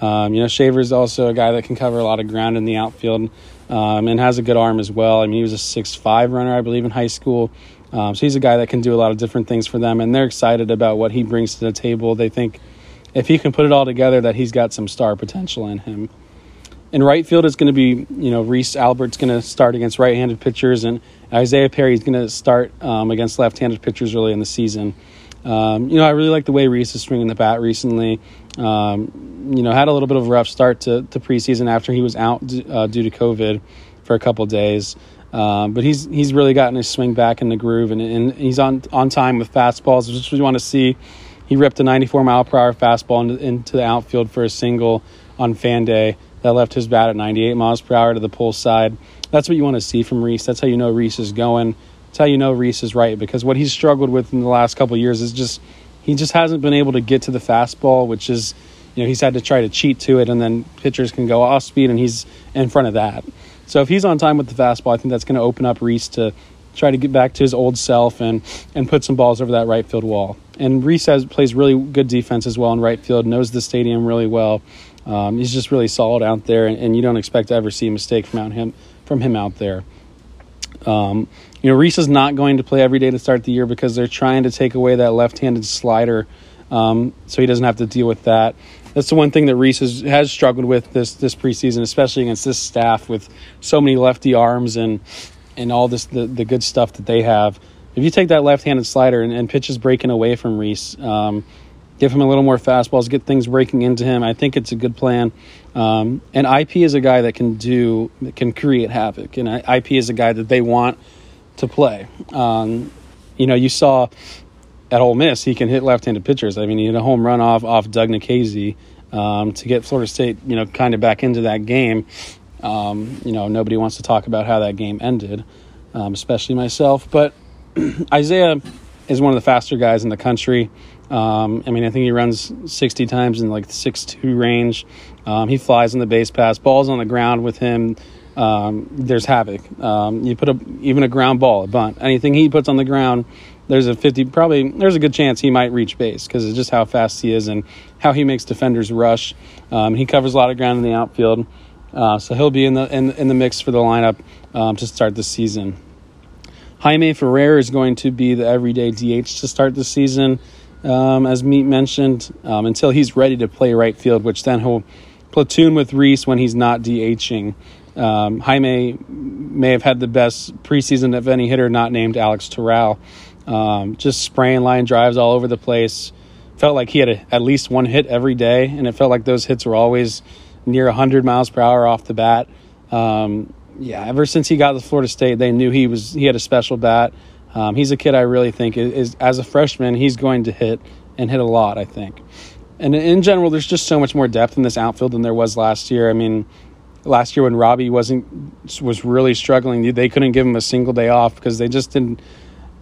Um, you know, Shaver's also a guy that can cover a lot of ground in the outfield um, and has a good arm as well. I mean, he was a six-five runner, I believe, in high school. Um, so he's a guy that can do a lot of different things for them, and they're excited about what he brings to the table. They think if he can put it all together, that he's got some star potential in him. In right field, it's going to be, you know, Reese Albert's going to start against right-handed pitchers, and Isaiah Perry's going to start um, against left-handed pitchers early in the season. Um, you know, I really like the way Reese is swinging the bat recently. Um, you know, had a little bit of a rough start to, to preseason after he was out uh, due to COVID for a couple days. Um, but he's he's really gotten his swing back in the groove, and, and he's on on time with fastballs, which we want to see. He ripped a 94 mile per hour fastball into, into the outfield for a single on fan day that left his bat at 98 miles per hour to the pull side. That's what you want to see from Reese. That's how you know Reese is going. That's how you know Reese is right because what he's struggled with in the last couple years is just he just hasn't been able to get to the fastball, which is you know he's had to try to cheat to it, and then pitchers can go off speed, and he's in front of that. So if he's on time with the fastball, I think that's going to open up Reese to try to get back to his old self and and put some balls over that right field wall. And Reese has, plays really good defense as well in right field, knows the stadium really well. Um, he's just really solid out there, and, and, you don't expect to ever see a mistake from out him from him out there. Um, you know, Reese is not going to play every day to start the year because they're trying to take away that left-handed slider, um, so he doesn't have to deal with that. That's the one thing that Reese has, has struggled with this this preseason, especially against this staff with so many lefty arms and and all this the, the good stuff that they have. if you take that left-handed slider and, and pitches breaking away from Reese, um, give him a little more fastballs, get things breaking into him. I think it's a good plan. Um, and IP is a guy that can do that can create havoc, and IP is a guy that they want to play. Um, you know, you saw at Ole Miss he can hit left-handed pitchers. I mean, he had a home run off off Doug Nikhazy um, to get Florida State, you know, kind of back into that game. Um, you know, nobody wants to talk about how that game ended, um, especially myself. But (clears throat) Isaiah is one of the faster guys in the country. Um, I mean, I think he runs 60 times in like the 6 2 range. Um, he flies in the base pass. Balls on the ground with him. Um, there's havoc. Um, you put a, even a ground ball, a bunt, anything he puts on the ground, there's a 50, probably, there's a good chance he might reach base because it's just how fast he is and how he makes defenders rush. Um, he covers a lot of ground in the outfield. Uh, so he'll be in the in, in the mix for the lineup um, to start the season. Jaime Ferrer is going to be the everyday DH to start the season, um, as Meat mentioned, um, until he's ready to play right field, which then he'll platoon with Reese when he's not DHing. Um, Jaime may have had the best preseason of any hitter not named Alex Toral. Um, just spraying line drives all over the place. Felt like he had a, at least one hit every day, and it felt like those hits were always near 100 miles per hour off the bat. Um, yeah, ever since he got to Florida State, they knew he was he had a special bat. Um, he's a kid I really think is, is, as a freshman he's going to hit and hit a lot. I think, and in general, there's just so much more depth in this outfield than there was last year. I mean, last year when Robbie wasn't was really struggling, they couldn't give him a single day off because they just didn't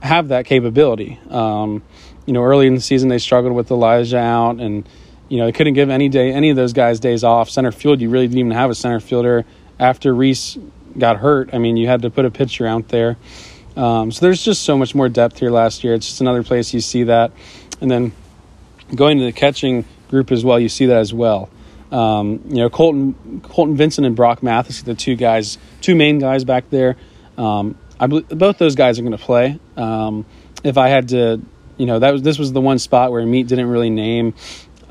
have that capability. Um, you know, early in the season they struggled with Elijah out, and you know they couldn't give any day any of those guys days off. Center field, you really didn't even have a center fielder after Reese got hurt. I mean, you had to put a pitcher out there. Um, so there's just so much more depth here last year. It's just another place you see that. And then going to the catching group as well, you see that as well. Um, you know, Colton Colton Vincent and Brock Mathis, the two guys, two main guys back there. Um, I believe both those guys are going to play. Um, if I had to, you know, that was this was the one spot where Meat didn't really name,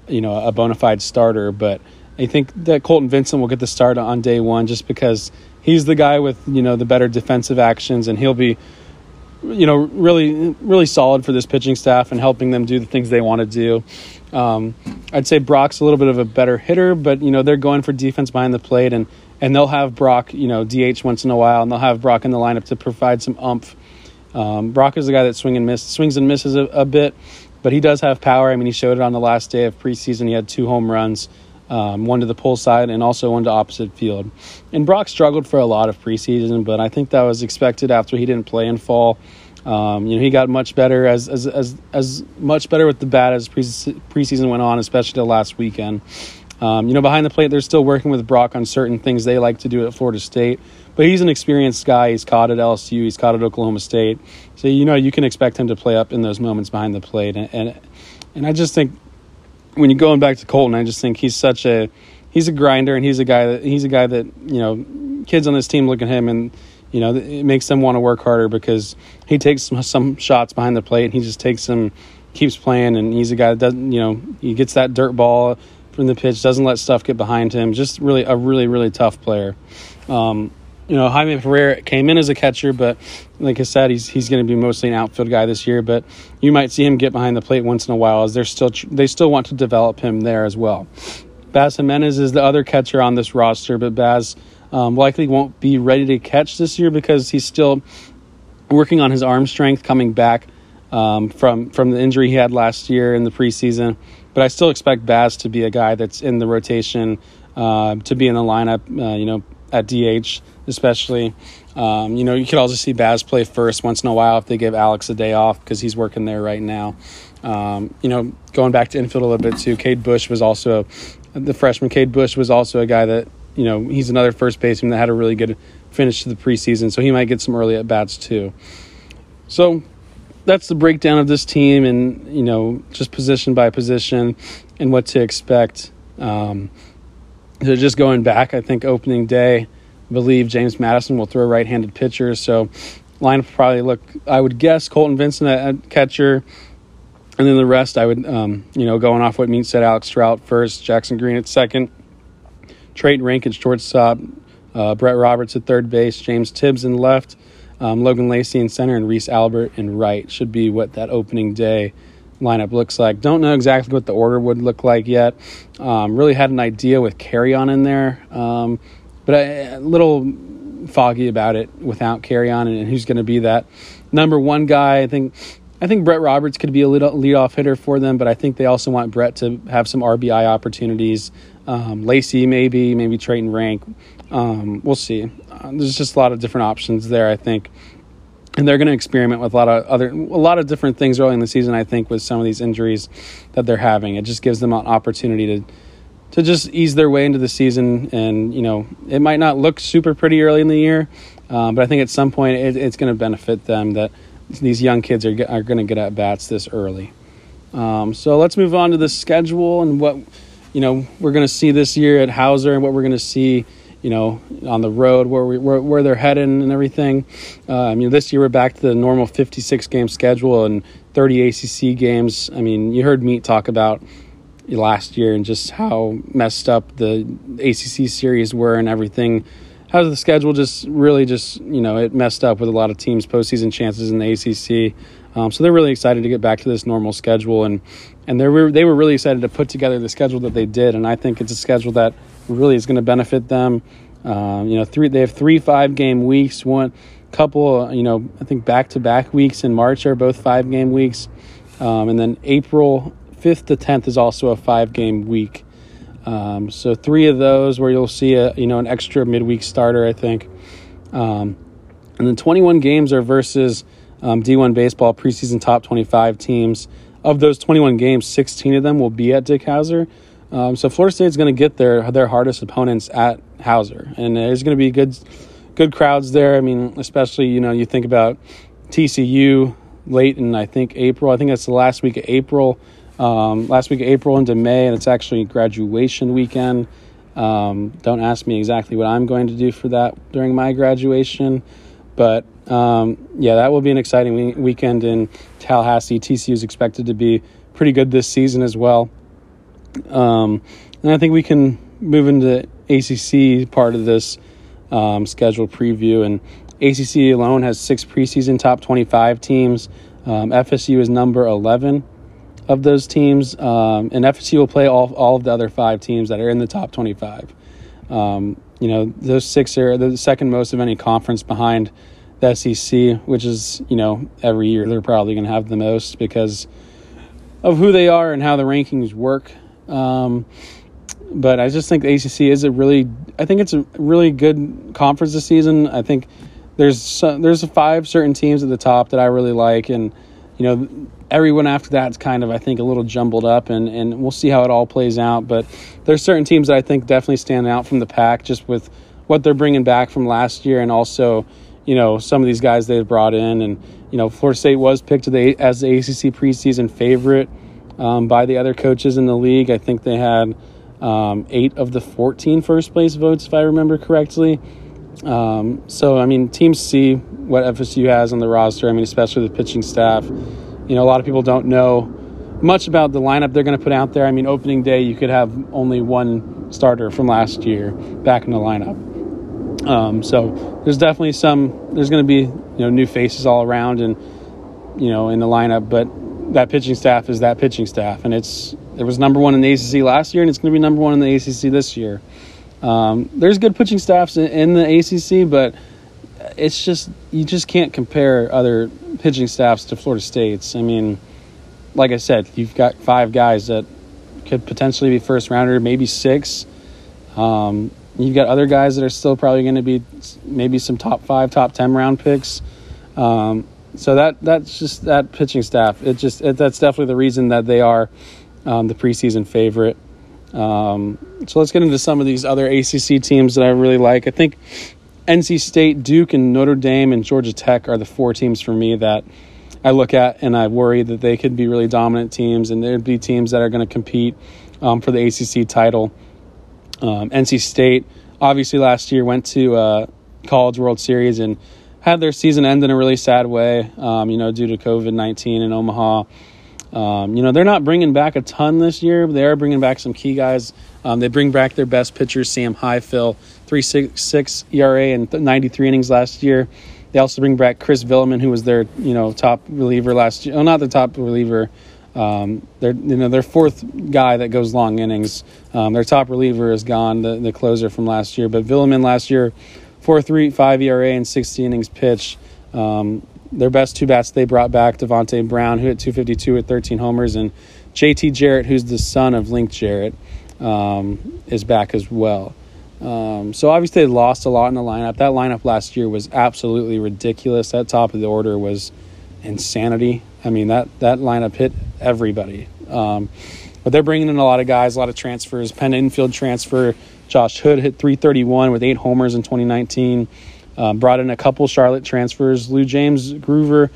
you know, a bona fide starter, but I think that Colton Vincent will get the start on day one just because he's the guy with you know the better defensive actions, and he'll be you know really really solid for this pitching staff and helping them do the things they want to do. Um, I'd say Brock's a little bit of a better hitter, but you know they're going for defense behind the plate, and and they'll have Brock you know DH once in a while, and they'll have Brock in the lineup to provide some umph. Um, Brock is the guy that swing and miss, swings and misses a, a, bit, but he does have power. I mean, he showed it on the last day of preseason. He had two home runs um, one to the pull side and also one to opposite field. And Brock struggled for a lot of preseason, but I think that was expected after he didn't play in fall. Um, you know, he got much better as, as as as much better with the bat as pre- preseason went on, especially the last weekend. Um, you know, behind the plate, they're still working with Brock on certain things they like to do at Florida State, but he's an experienced guy. He's caught at LSU, he's caught at Oklahoma State, so you know you can expect him to play up in those moments behind the plate. And and, and I just think when you're going back to Colton, I just think he's such a he's a grinder and he's a guy that he's a guy that you know kids on this team look at him and you know it makes them want to work harder because he takes some, some shots behind the plate and he just takes them keeps playing and he's a guy that doesn't you know he gets that dirt ball from the pitch doesn't let stuff get behind him just really a really really tough player. Um, you know, Jaime Ferrer came in as a catcher, but like I said, he's he's going to be mostly an outfield guy this year. But you might see him get behind the plate once in a while, as they're still they still want to develop him there as well. Baz Jimenez is the other catcher on this roster, but Baz um, likely won't be ready to catch this year because he's still working on his arm strength, coming back um, from from the injury he had last year in the preseason. But I still expect Baz to be a guy that's in the rotation, uh, to be in the lineup. Uh, you know, at DH especially. Um, you know, you could also see Baz play first once in a while if they give Alex a day off because he's working there right now. Um, you know, going back to infield a little bit too, Cade Bush was also the freshman. Cade Bush was also a guy that you know he's another first baseman that had a really good finish to the preseason, so he might get some early at bats too. So that's the breakdown of this team, and you know, just position by position and what to expect. Um, so just going back, I think opening day believe James Madison will throw right-handed pitchers. So lineup probably look. I would guess Colton Vincent at, at catcher, and then the rest I would, um, you know, going off what Meat said, Alex Toral first, Jackson Green at second, Treyton Rankin shortstop, uh, Brett Roberts at third base, James Tibbs in left, Um, Logan Lacey in center and Reese Albert in right should be what that opening day lineup looks like. Don't know exactly what the order would look like yet. Um, really had an idea with Carrion in there, um, but a, a, little foggy about it without Carrion on and who's going to be that number one guy. I think. I think Brett Roberts could be a lead, leadoff hitter for them, but I think they also want Brett to have some RBI opportunities. Um, Lacey, maybe, maybe Treyton Rank. Um, we'll see. Uh, there's just a lot of different options there, I think and they're going to experiment with a lot of other a lot of different things early in the season. I think with some of these injuries that they're having, it just gives them an opportunity to to just ease their way into the season. And you know, it might not look super pretty early in the year, um, but I think at some point it, it's going to benefit them that these young kids are are going to get at bats this early. Um, so let's move on to the schedule and what you know we're going to see this year at Howser and what we're going to see you know, on the road where we where, where they're heading and everything. Uh, I mean, this year we're back to the normal 56 game schedule and 30 ACC games. I mean, you heard Meat talk about last year and just how messed up the ACC series were and everything. How the schedule just really just you know it messed up with a lot of teams' postseason chances in the ACC. Um, so they're really excited to get back to this normal schedule and and they were they were really excited to put together the schedule that they did. And I think it's a schedule that really is going to benefit them. Um, you know, three they have three five game weeks. One couple, you know, I think back to back weeks in March are both five game weeks, um, and then April fifth to tenth is also a five game week. Um, so three of those where you'll see a you know an extra midweek starter, I think. Um, and then 21 games are versus um, D1 baseball preseason top 25 teams. Of those 21 games, 16 of them will be at Dick Howser. Um, so Florida State is going to get their their hardest opponents at Howser, and there's going to be good good crowds there. I mean, especially you know you think about TCU late in I think April. I think that's the last week of April, um, last week of April into May, and it's actually graduation weekend. Um, don't ask me exactly what I'm going to do for that during my graduation, but um, yeah, that will be an exciting weekend in Tallahassee. TCU is expected to be pretty good this season as well. Um, and I think we can move into ACC part of this um, schedule preview. And ACC alone has six preseason top 25 teams. Um, FSU is number 11 of those teams. Um, and FSU will play all, all of the other five teams that are in the top 25. Um, you know, those six are the second most of any conference behind the SEC, which is, you know, every year they're probably going to have the most because of who they are and how the rankings work. Um, but I just think the ACC is a really, I think it's a really good conference this season. I think there's there's five certain teams at the top that I really like, and you know everyone after that's kind of I think a little jumbled up, and and we'll see how it all plays out. But there's certain teams that I think definitely stand out from the pack just with what they're bringing back from last year, and also you know some of these guys they've brought in, and you know Florida State was picked as the ACC preseason favorite um, by the other coaches in the league. I think they had um, eight of the 14 first place votes, if I remember correctly. Um, so, I mean, teams see what FSU has on the roster. I mean, especially the pitching staff. You know, a lot of people don't know much about the lineup they're going to put out there. I mean, opening day, you could have only one starter from last year back in the lineup. Um, so there's definitely some. There's going to be you know new faces all around and you know in the lineup, but that pitching staff is that pitching staff, and it's it was number one in the ACC last year, and it's going to be number one in the ACC this year. Um, there's good pitching staffs in, the ACC, but it's just you just can't compare other pitching staffs to Florida State's. I mean, like I said, you've got five guys that could potentially be first rounder, maybe six. Um, you've got other guys that are still probably going to be maybe some top five, top ten round picks. Um, so that that's just that pitching staff. It just it, that's definitely the reason that they are um, the preseason favorite. Um, so let's get into some of these other ACC teams that I really like. I think NC State, Duke, and Notre Dame and Georgia Tech are the four teams for me that I look at and I worry that they could be really dominant teams and there'd be teams that are going to compete um, for the ACC title. Um, NC State obviously last year went to uh, College World Series and had their season end in a really sad way, um, you know, due to COVID 19 in Omaha. Um, you know, they're not bringing back a ton this year, but they are bringing back some key guys. Um, they bring back their best pitcher, Sam Highfill, 3.66 ERA and 93 innings last year. They also bring back Chris Villaman, who was their you know top reliever last year. Oh, not the top reliever. Um, they're you know their fourth guy that goes long innings. Um, their top reliever is gone, the, the closer from last year. But Villaman last year, four three five ERA and 60 innings pitched. Um, their best two bats they brought back Devonte Brown, who hit 252 with 13 homers, and JT Jarrett, who's the son of Link Jarrett, um, is back as well. Um, so obviously they lost a lot in the lineup. That lineup last year was absolutely ridiculous. That top of the order was insanity. I mean that that lineup hit everybody. Um, but they're bringing in a lot of guys, a lot of transfers. Penn infield transfer. Josh Hood hit 331 with eight homers in 2019. Um, brought in a couple Charlotte transfers. LuJames Groover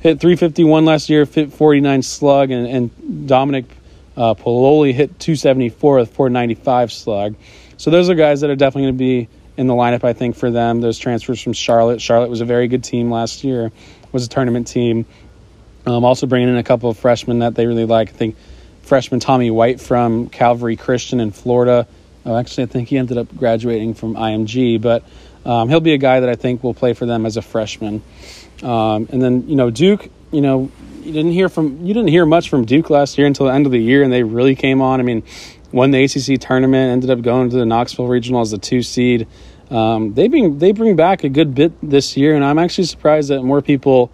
hit 351 last year, fit 49 slug, and, and Dominic uh, Pilolli hit 274 with 495 slug. So those are guys that are definitely going to be in the lineup, I think, for them. Those transfers from Charlotte. Charlotte was a very good team last year, was a tournament team. Um, also bringing in a couple of freshmen that they really like. I think freshman Tommy White from Calvary Christian in Florida. Oh, actually, I think he ended up graduating from IMG, but um, he'll be a guy that I think will play for them as a freshman. Um, and then you know Duke, you know you didn't hear from you didn't hear much from Duke last year until the end of the year, and they really came on. I mean, won the ACC tournament, ended up going to the Knoxville Regional as a two seed. Um, they bring they bring back a good bit this year, and I'm actually surprised that more people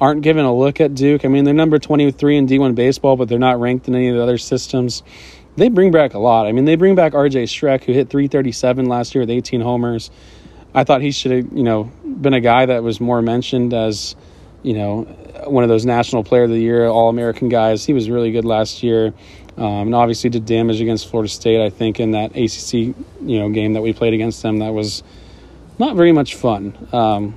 aren't given a look at Duke. I mean, they're number 23 in D1 baseball, but they're not ranked in any of the other systems. They bring back a lot. I mean, they bring back RJ Schreck, who hit 337 last year with 18 homers. I thought he should have, you know, been a guy that was more mentioned as, you know, one of those National Player of the Year, All American guys. He was really good last year, um, and obviously did damage against Florida State. I think in that ACC, you know, game that we played against them, that was not very much fun. Um,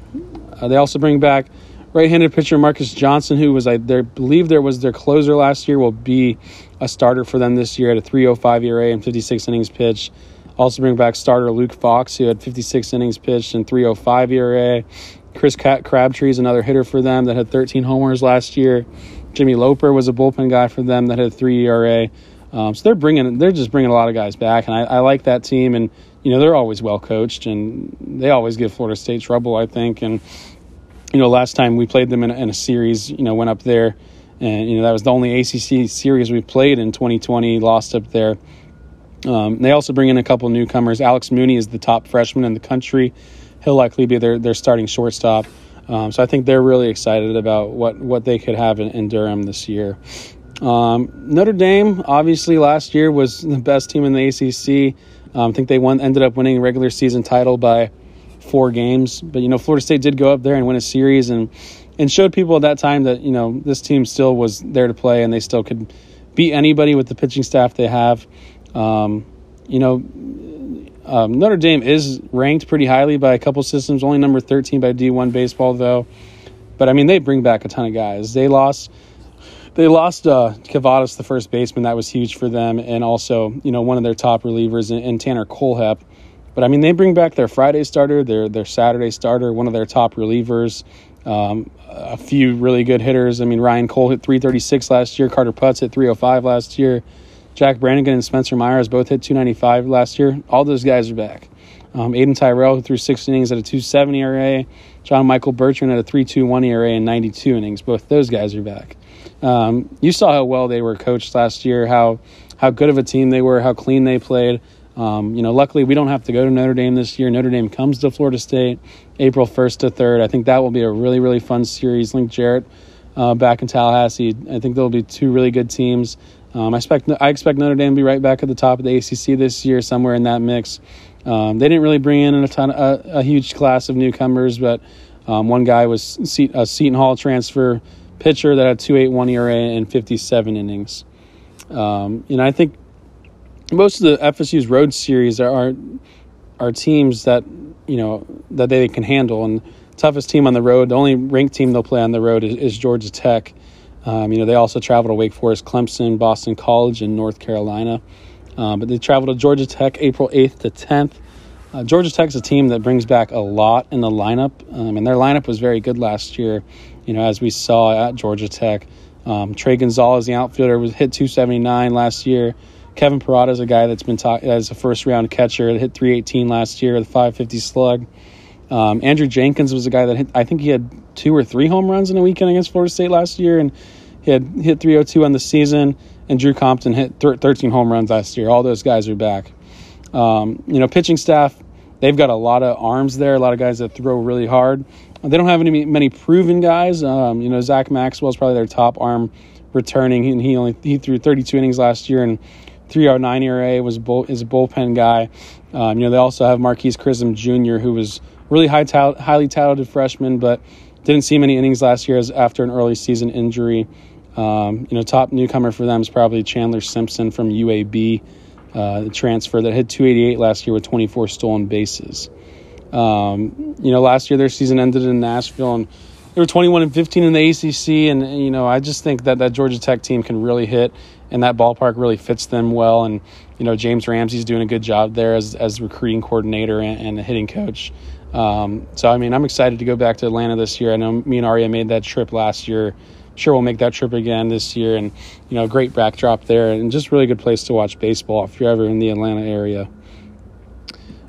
uh, they also bring back right-handed pitcher Marcus Johnson, who was I believe there was their closer last year, will be a starter for them this year at a 3.05 ERA and 56 innings pitched. Also bring back starter Luke Fox, who had 56 innings pitched and 305 ERA. Chris Crabtree is another hitter for them that had 13 homers last year. Jimmy Loper was a bullpen guy for them that had three ERA. Um, so they're bringing, they're just bringing a lot of guys back, and I, I like that team. And you know they're always well coached, and they always give Florida State trouble, I think. And you know last time we played them in a, in a series, you know went up there, and you know that was the only ACC series we played in 2020. Lost up there. Um, they also bring in a couple newcomers. Alex Mooney is the top freshman in the country. He'll likely be their, their starting shortstop. Um, so I think they're really excited about what, what they could have in, in Durham this year. Um, Notre Dame, obviously, last year was the best team in the ACC. Um, I think they won, ended up winning regular season title by four games. But, you know, Florida State did go up there and win a series and, and showed people at that time that, you know, this team still was there to play and they still could beat anybody with the pitching staff they have. Um, you know, um, Notre Dame is ranked pretty highly by a couple systems, only number 13 by D1 baseball, though. But I mean, they bring back a ton of guys. They lost. They lost uh, Kavadas, the first baseman. That was huge for them, and also, you know, one of their top relievers in, in Tanner Kohlhepp. But I mean, they bring back their Friday starter, their their Saturday starter, one of their top relievers, um, a few really good hitters. I mean, Ryan Cole hit 336 last year. Carter Putz hit 305 last year. Jack Brannigan and Spencer Myers both hit 295 last year. All those guys are back. Um, Aiden Tyrell, who threw six innings at a 270 ERA. John Michael Bertrand at a 3.21 ERA and 92 innings. Both those guys are back. Um, you saw how well they were coached last year, how how good of a team they were, how clean they played. Um, you know, luckily we don't have to go to Notre Dame this year. Notre Dame comes to Florida State April 1st to 3rd. I think that will be a really, really fun series. Link Jarrett uh, back in Tallahassee. I think there'll be two really good teams. Um, I expect I expect Notre Dame to be right back at the top of the ACC this year, somewhere in that mix. Um, they didn't really bring in a ton, a, a huge class of newcomers, but um, one guy was a Seton Hall transfer pitcher that had 2.81 ERA and 57 innings. Um, and I think most of the FSU's road series are, are are teams that you know that they can handle. And toughest team on the road, the only ranked team they'll play on the road is, is Georgia Tech. Um, you know, they also traveled to Wake Forest, Clemson, Boston College, and North Carolina. Um, but they traveled to Georgia Tech April 8th to 10th. Uh, Georgia Tech's a team that brings back a lot in the lineup, um, and their lineup was very good last year. You know, as we saw at Georgia Tech, um, Trey Gonzalez, the outfielder, was hit 279 last year. Kevin Parada is a guy that's been taught as a first round catcher that hit 318 last year, the 550 slug. Um, Andrew Jenkins was a guy that hit, I think he had two or three home runs in a weekend against Florida State last year, and he had hit 302 on the season. And Drew Compton hit 13 home runs last year. All those guys are back. Um, you know, pitching staff, they've got a lot of arms there, a lot of guys that throw really hard. They don't have any many proven guys. Um, you know, Zach Maxwell is probably their top arm returning, and he only he threw 32 innings last year and 309 ERA was bull, is a bullpen guy. Um, you know, they also have Marquis Grissom Jr., who was really high highly talented freshman, but didn't see many innings last year as after an early season injury. Um, you know, top newcomer for them is probably Chandler Simpson from UAB, uh, the transfer that hit 288 last year with 24 stolen bases. Um, you know, last year their season ended in Nashville, and they were 21 and 15 in the ACC. And you know, I just think that that Georgia Tech team can really hit, and that ballpark really fits them well. And you know, James Ramsey's doing a good job there as as recruiting coordinator and, and hitting coach. Um, so I mean, I'm excited to go back to Atlanta this year. I know me and Arya made that trip last year. Sure, we'll make that trip again this year, and you know, great backdrop there, and just really good place to watch baseball if you're ever in the Atlanta area.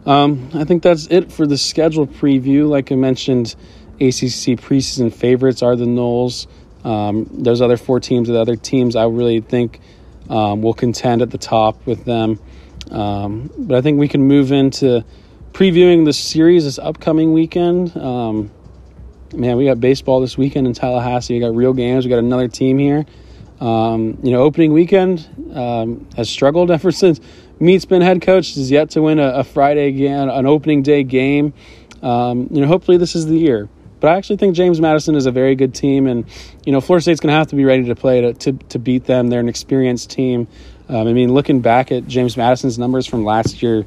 Um, I think that's it for the schedule preview. Like I mentioned, ACC preseason favorites are the Noles. Um, those other four teams, the other teams, I really think um, will contend at the top with them. Um, but I think we can move into previewing the series this upcoming weekend. Um, man, we got baseball this weekend in Tallahassee. We got real games. We got another team here. Um, you know, opening weekend um, has struggled (laughs) ever since Meat's been head coach. Is yet to win a, a Friday game, an opening day game. Um, you know, hopefully this is the year. But I actually think James Madison is a very good team, and you know, Florida State's going to have to be ready to play to, to, to beat them. They're an experienced team. Um, I mean, looking back at James Madison's numbers from last year,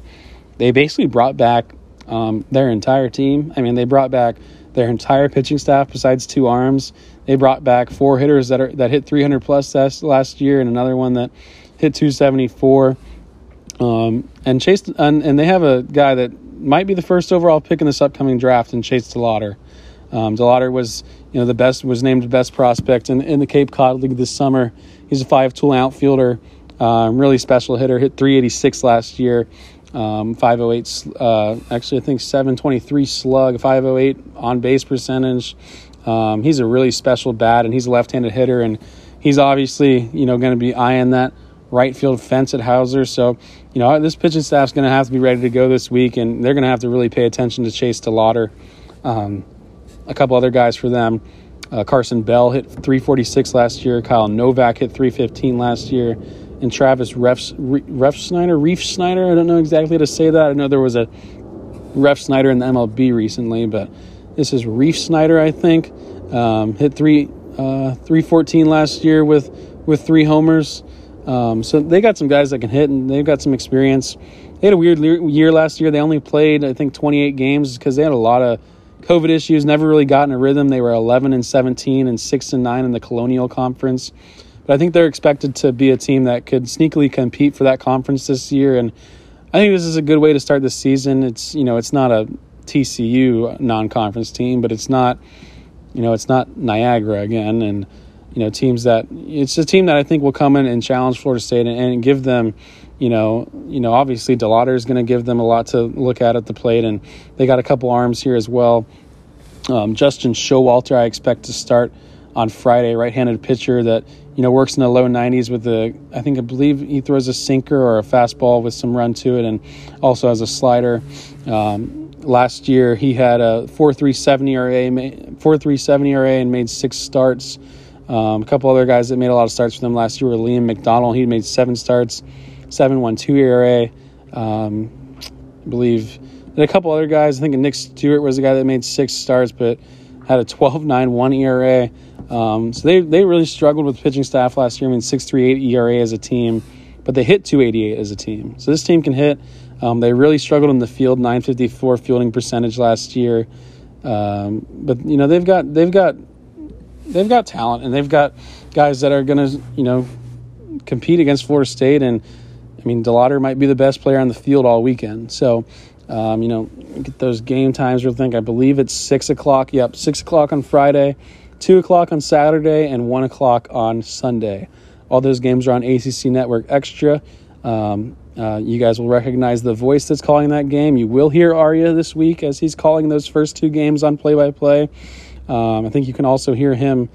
they basically brought back um, their entire team. I mean, they brought back their entire pitching staff besides two arms. They brought back four hitters that are that hit 300 plus last year, and another one that hit 274. Um, and Chase and, and they have a guy that might be the first overall pick in this upcoming draft, and Chase DeLauter. Um, DeLauter was you know the best was named best prospect in, in the Cape Cod League this summer. He's a five tool outfielder, um, really special hitter. Hit 386 last year. Um, 508, uh, actually, I think 723 slug, 508 on base percentage. Um, he's a really special bat, and he's a left handed hitter, and he's obviously, you know, going to be eyeing that right field fence at Howser. So, you know, this pitching staff's going to have to be ready to go this week, and they're going to have to really pay attention to Chase DeLauter. Um, a couple other guys for them. Uh, Carson Bell hit 346 last year. Kyle Novak hit 315 last year and Travis Refs Refsnyder, Reef Snyder. I don't know exactly how to say that. I know there was a Refsnyder in the MLB recently, but this is Refsnyder, I think. Um, hit three uh, 314 last year with with three homers. Um, so they got some guys that can hit, and they've got some experience. They had a weird year last year. They only played, I think, 28 games because they had a lot of COVID issues. Never really got in a rhythm. They were 11 and 17 and six and nine in the Colonial Conference. But I think they're expected to be a team that could sneakily compete for that conference this year. And I think this is a good way to start the season. It's you know it's not a TCU non-conference team, but it's not you know it's not Niagara again, and you know teams that it's a team that I think will come in and challenge Florida State and, and give them. You know, you know. Obviously, DeLauter is going to give them a lot to look at at the plate, and they got a couple arms here as well. Um, Justin Showalter, I expect to start on Friday, right-handed pitcher that you know, works in the low 90s with the, I think, I believe he throws a sinker or a fastball with some run to it and also has a slider. Um, last year, he had a 4.37 ERA, 4.37 ERA and made six starts. Um, a couple other guys that made a lot of starts for them last year were Liam McDonald. He made seven starts, 7.12 ERA. Um, I believe. And a couple other guys. I think Nick Stewart was the guy that made six starts, but had a 12.91 ERA. Um, so they they really struggled with pitching staff last year. I mean, 6.38 ERA as a team, but they hit 288 as a team. So this team can hit. Um, they really struggled in the field, 954 fielding percentage last year. Um, but you know they've got they've got they've got talent and they've got guys that are going to you know compete against Florida State. And I mean, DeLauter might be the best player on the field all weekend. So. Um, you know, get those game times. Real think I believe it's six o'clock. Yep, six o'clock on Friday. 2 o'clock on Saturday, and 1 o'clock on Sunday. All those games are on ACC Network Extra. Um, Uh, you guys will recognize the voice that's calling that game. You will hear Arya this week as he's calling those first two games on play by play. I think you can also hear him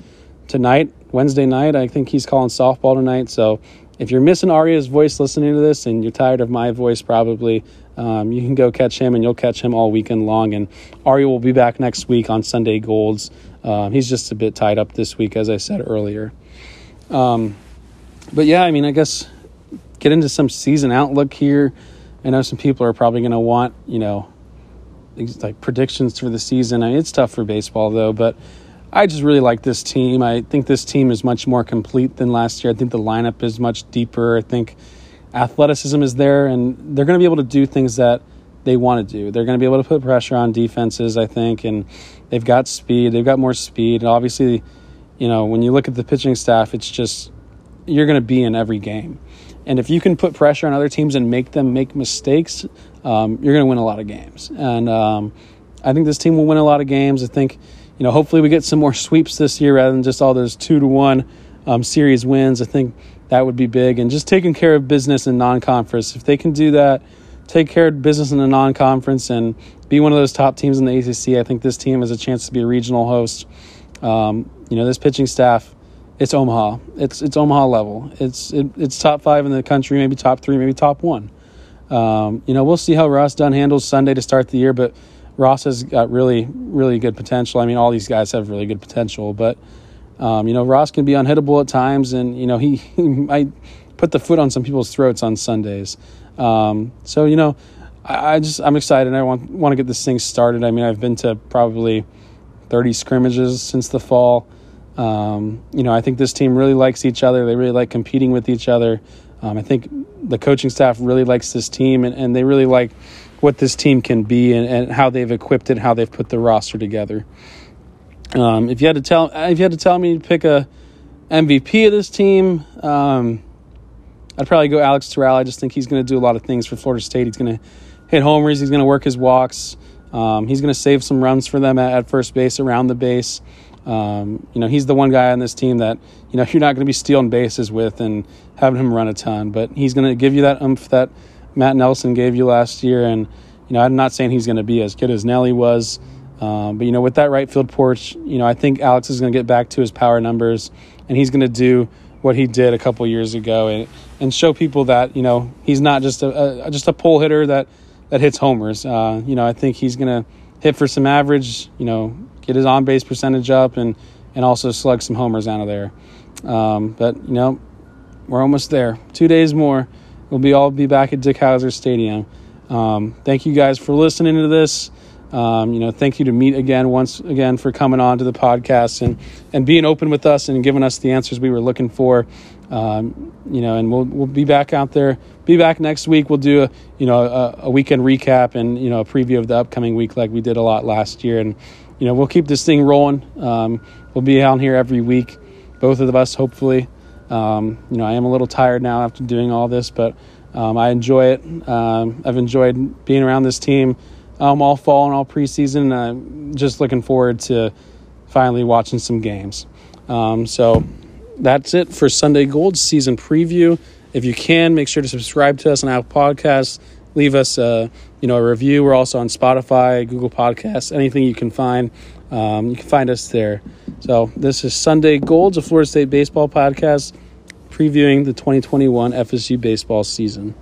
tonight, Wednesday night. I think he's calling softball tonight. So if you're missing Arya's voice listening to this and you're tired of my voice, probably, um, you can go catch him and you'll catch him all weekend long. And Arya will be back next week on Sunday Golds. Um, he's just a bit tied up this week, as I said earlier. Um, but yeah, I mean, I guess get into some season outlook here. I know some people are probably going to want, you know, like predictions for the season. I mean, it's tough for baseball though, but I just really like this team. I think this team is much more complete than last year. I think the lineup is much deeper. I think athleticism is there, and they're going to be able to do things that they want to do. They're going to be able to put pressure on defenses, I think, and they've got speed. They've got more speed. And obviously, you know, when you look at the pitching staff, it's just you're going to be in every game. And if you can put pressure on other teams and make them make mistakes, um, you're going to win a lot of games. And um, I think this team will win a lot of games. I think you know, hopefully we get some more sweeps this year rather than just all those two to one um, series wins. I think that would be big. And just taking care of business in non conference. If they can do that, take care of business in the non conference and be one of those top teams in the ACC, I think this team has a chance to be a regional host. Um, you know, this pitching staff, it's Omaha. It's it's Omaha level. It's it, it's top five in the country, maybe top three, maybe top one. Um, you know, we'll see how Ross Dunn handles Sunday to start the year, but Ross has got really, really good potential. I mean, all these guys have really good potential, but um, you know, Ross can be unhittable at times, and you know, he, (laughs) he might put the foot on some people's throats on Sundays. Um, so you know, I, just I'm excited. I want want to get this thing started. I mean, I've been to probably 30 scrimmages since the fall. Um, you know, I think this team really likes each other. They really like competing with each other. Um, I think the coaching staff really likes this team, and, and they really like what this team can be and, and how they've equipped it, how they've put the roster together. Um, if you had to tell, if you had to tell me to pick a MVP of this team, um, I'd probably go Alex Toral. I just think he's going to do a lot of things for Florida State. He's going to hit homers. He's going to work his walks. Um, he's going to save some runs for them at, at first base, around the base. Um, you know, he's the one guy on this team that you know (laughs) you're not going to be stealing bases with and having him run a ton, but he's going to give you that umph that Matt Nelson gave you last year. And, you know, I'm not saying he's going to be as good as Nelly was. Um, but, you know, with that right field porch, you know, I think Alex is going to get back to his power numbers and he's going to do what he did a couple years ago and, and show people that, you know, he's not just a, a just a pull hitter that, that hits homers. Uh, you know, I think he's going to hit for some average, you know, get his on base percentage up and, and also slug some homers out of there. Um, but, you know, we're almost there. Two days more we'll be all be back at Dick Howser Stadium. Um, thank you guys for listening to this. Um, you know, thank you to Meat again once again for coming on to the podcast and and being open with us and giving us the answers we were looking for. Um, you know, and we'll we'll be back out there. Be back next week. We'll do a you know a, a, weekend recap and you know a preview of the upcoming week like we did a lot last year. And you know we'll keep this thing rolling. Um, we'll be out here every week, both of us hopefully. Um, you know, I am a little tired now after doing all this, but um, I enjoy it. Um, I've enjoyed being around this team all fall and all preseason. I'm just looking forward to finally watching some games. Um, so that's it for Sunday Gold season preview. If you can, make sure to subscribe to us on Apple Podcasts. Leave us a you know a review. We're also on Spotify, Google Podcasts, anything you can find. Um, you can find us there. So this is Sunday Golds, a Florida State baseball podcast, previewing the 2021 FSU baseball season.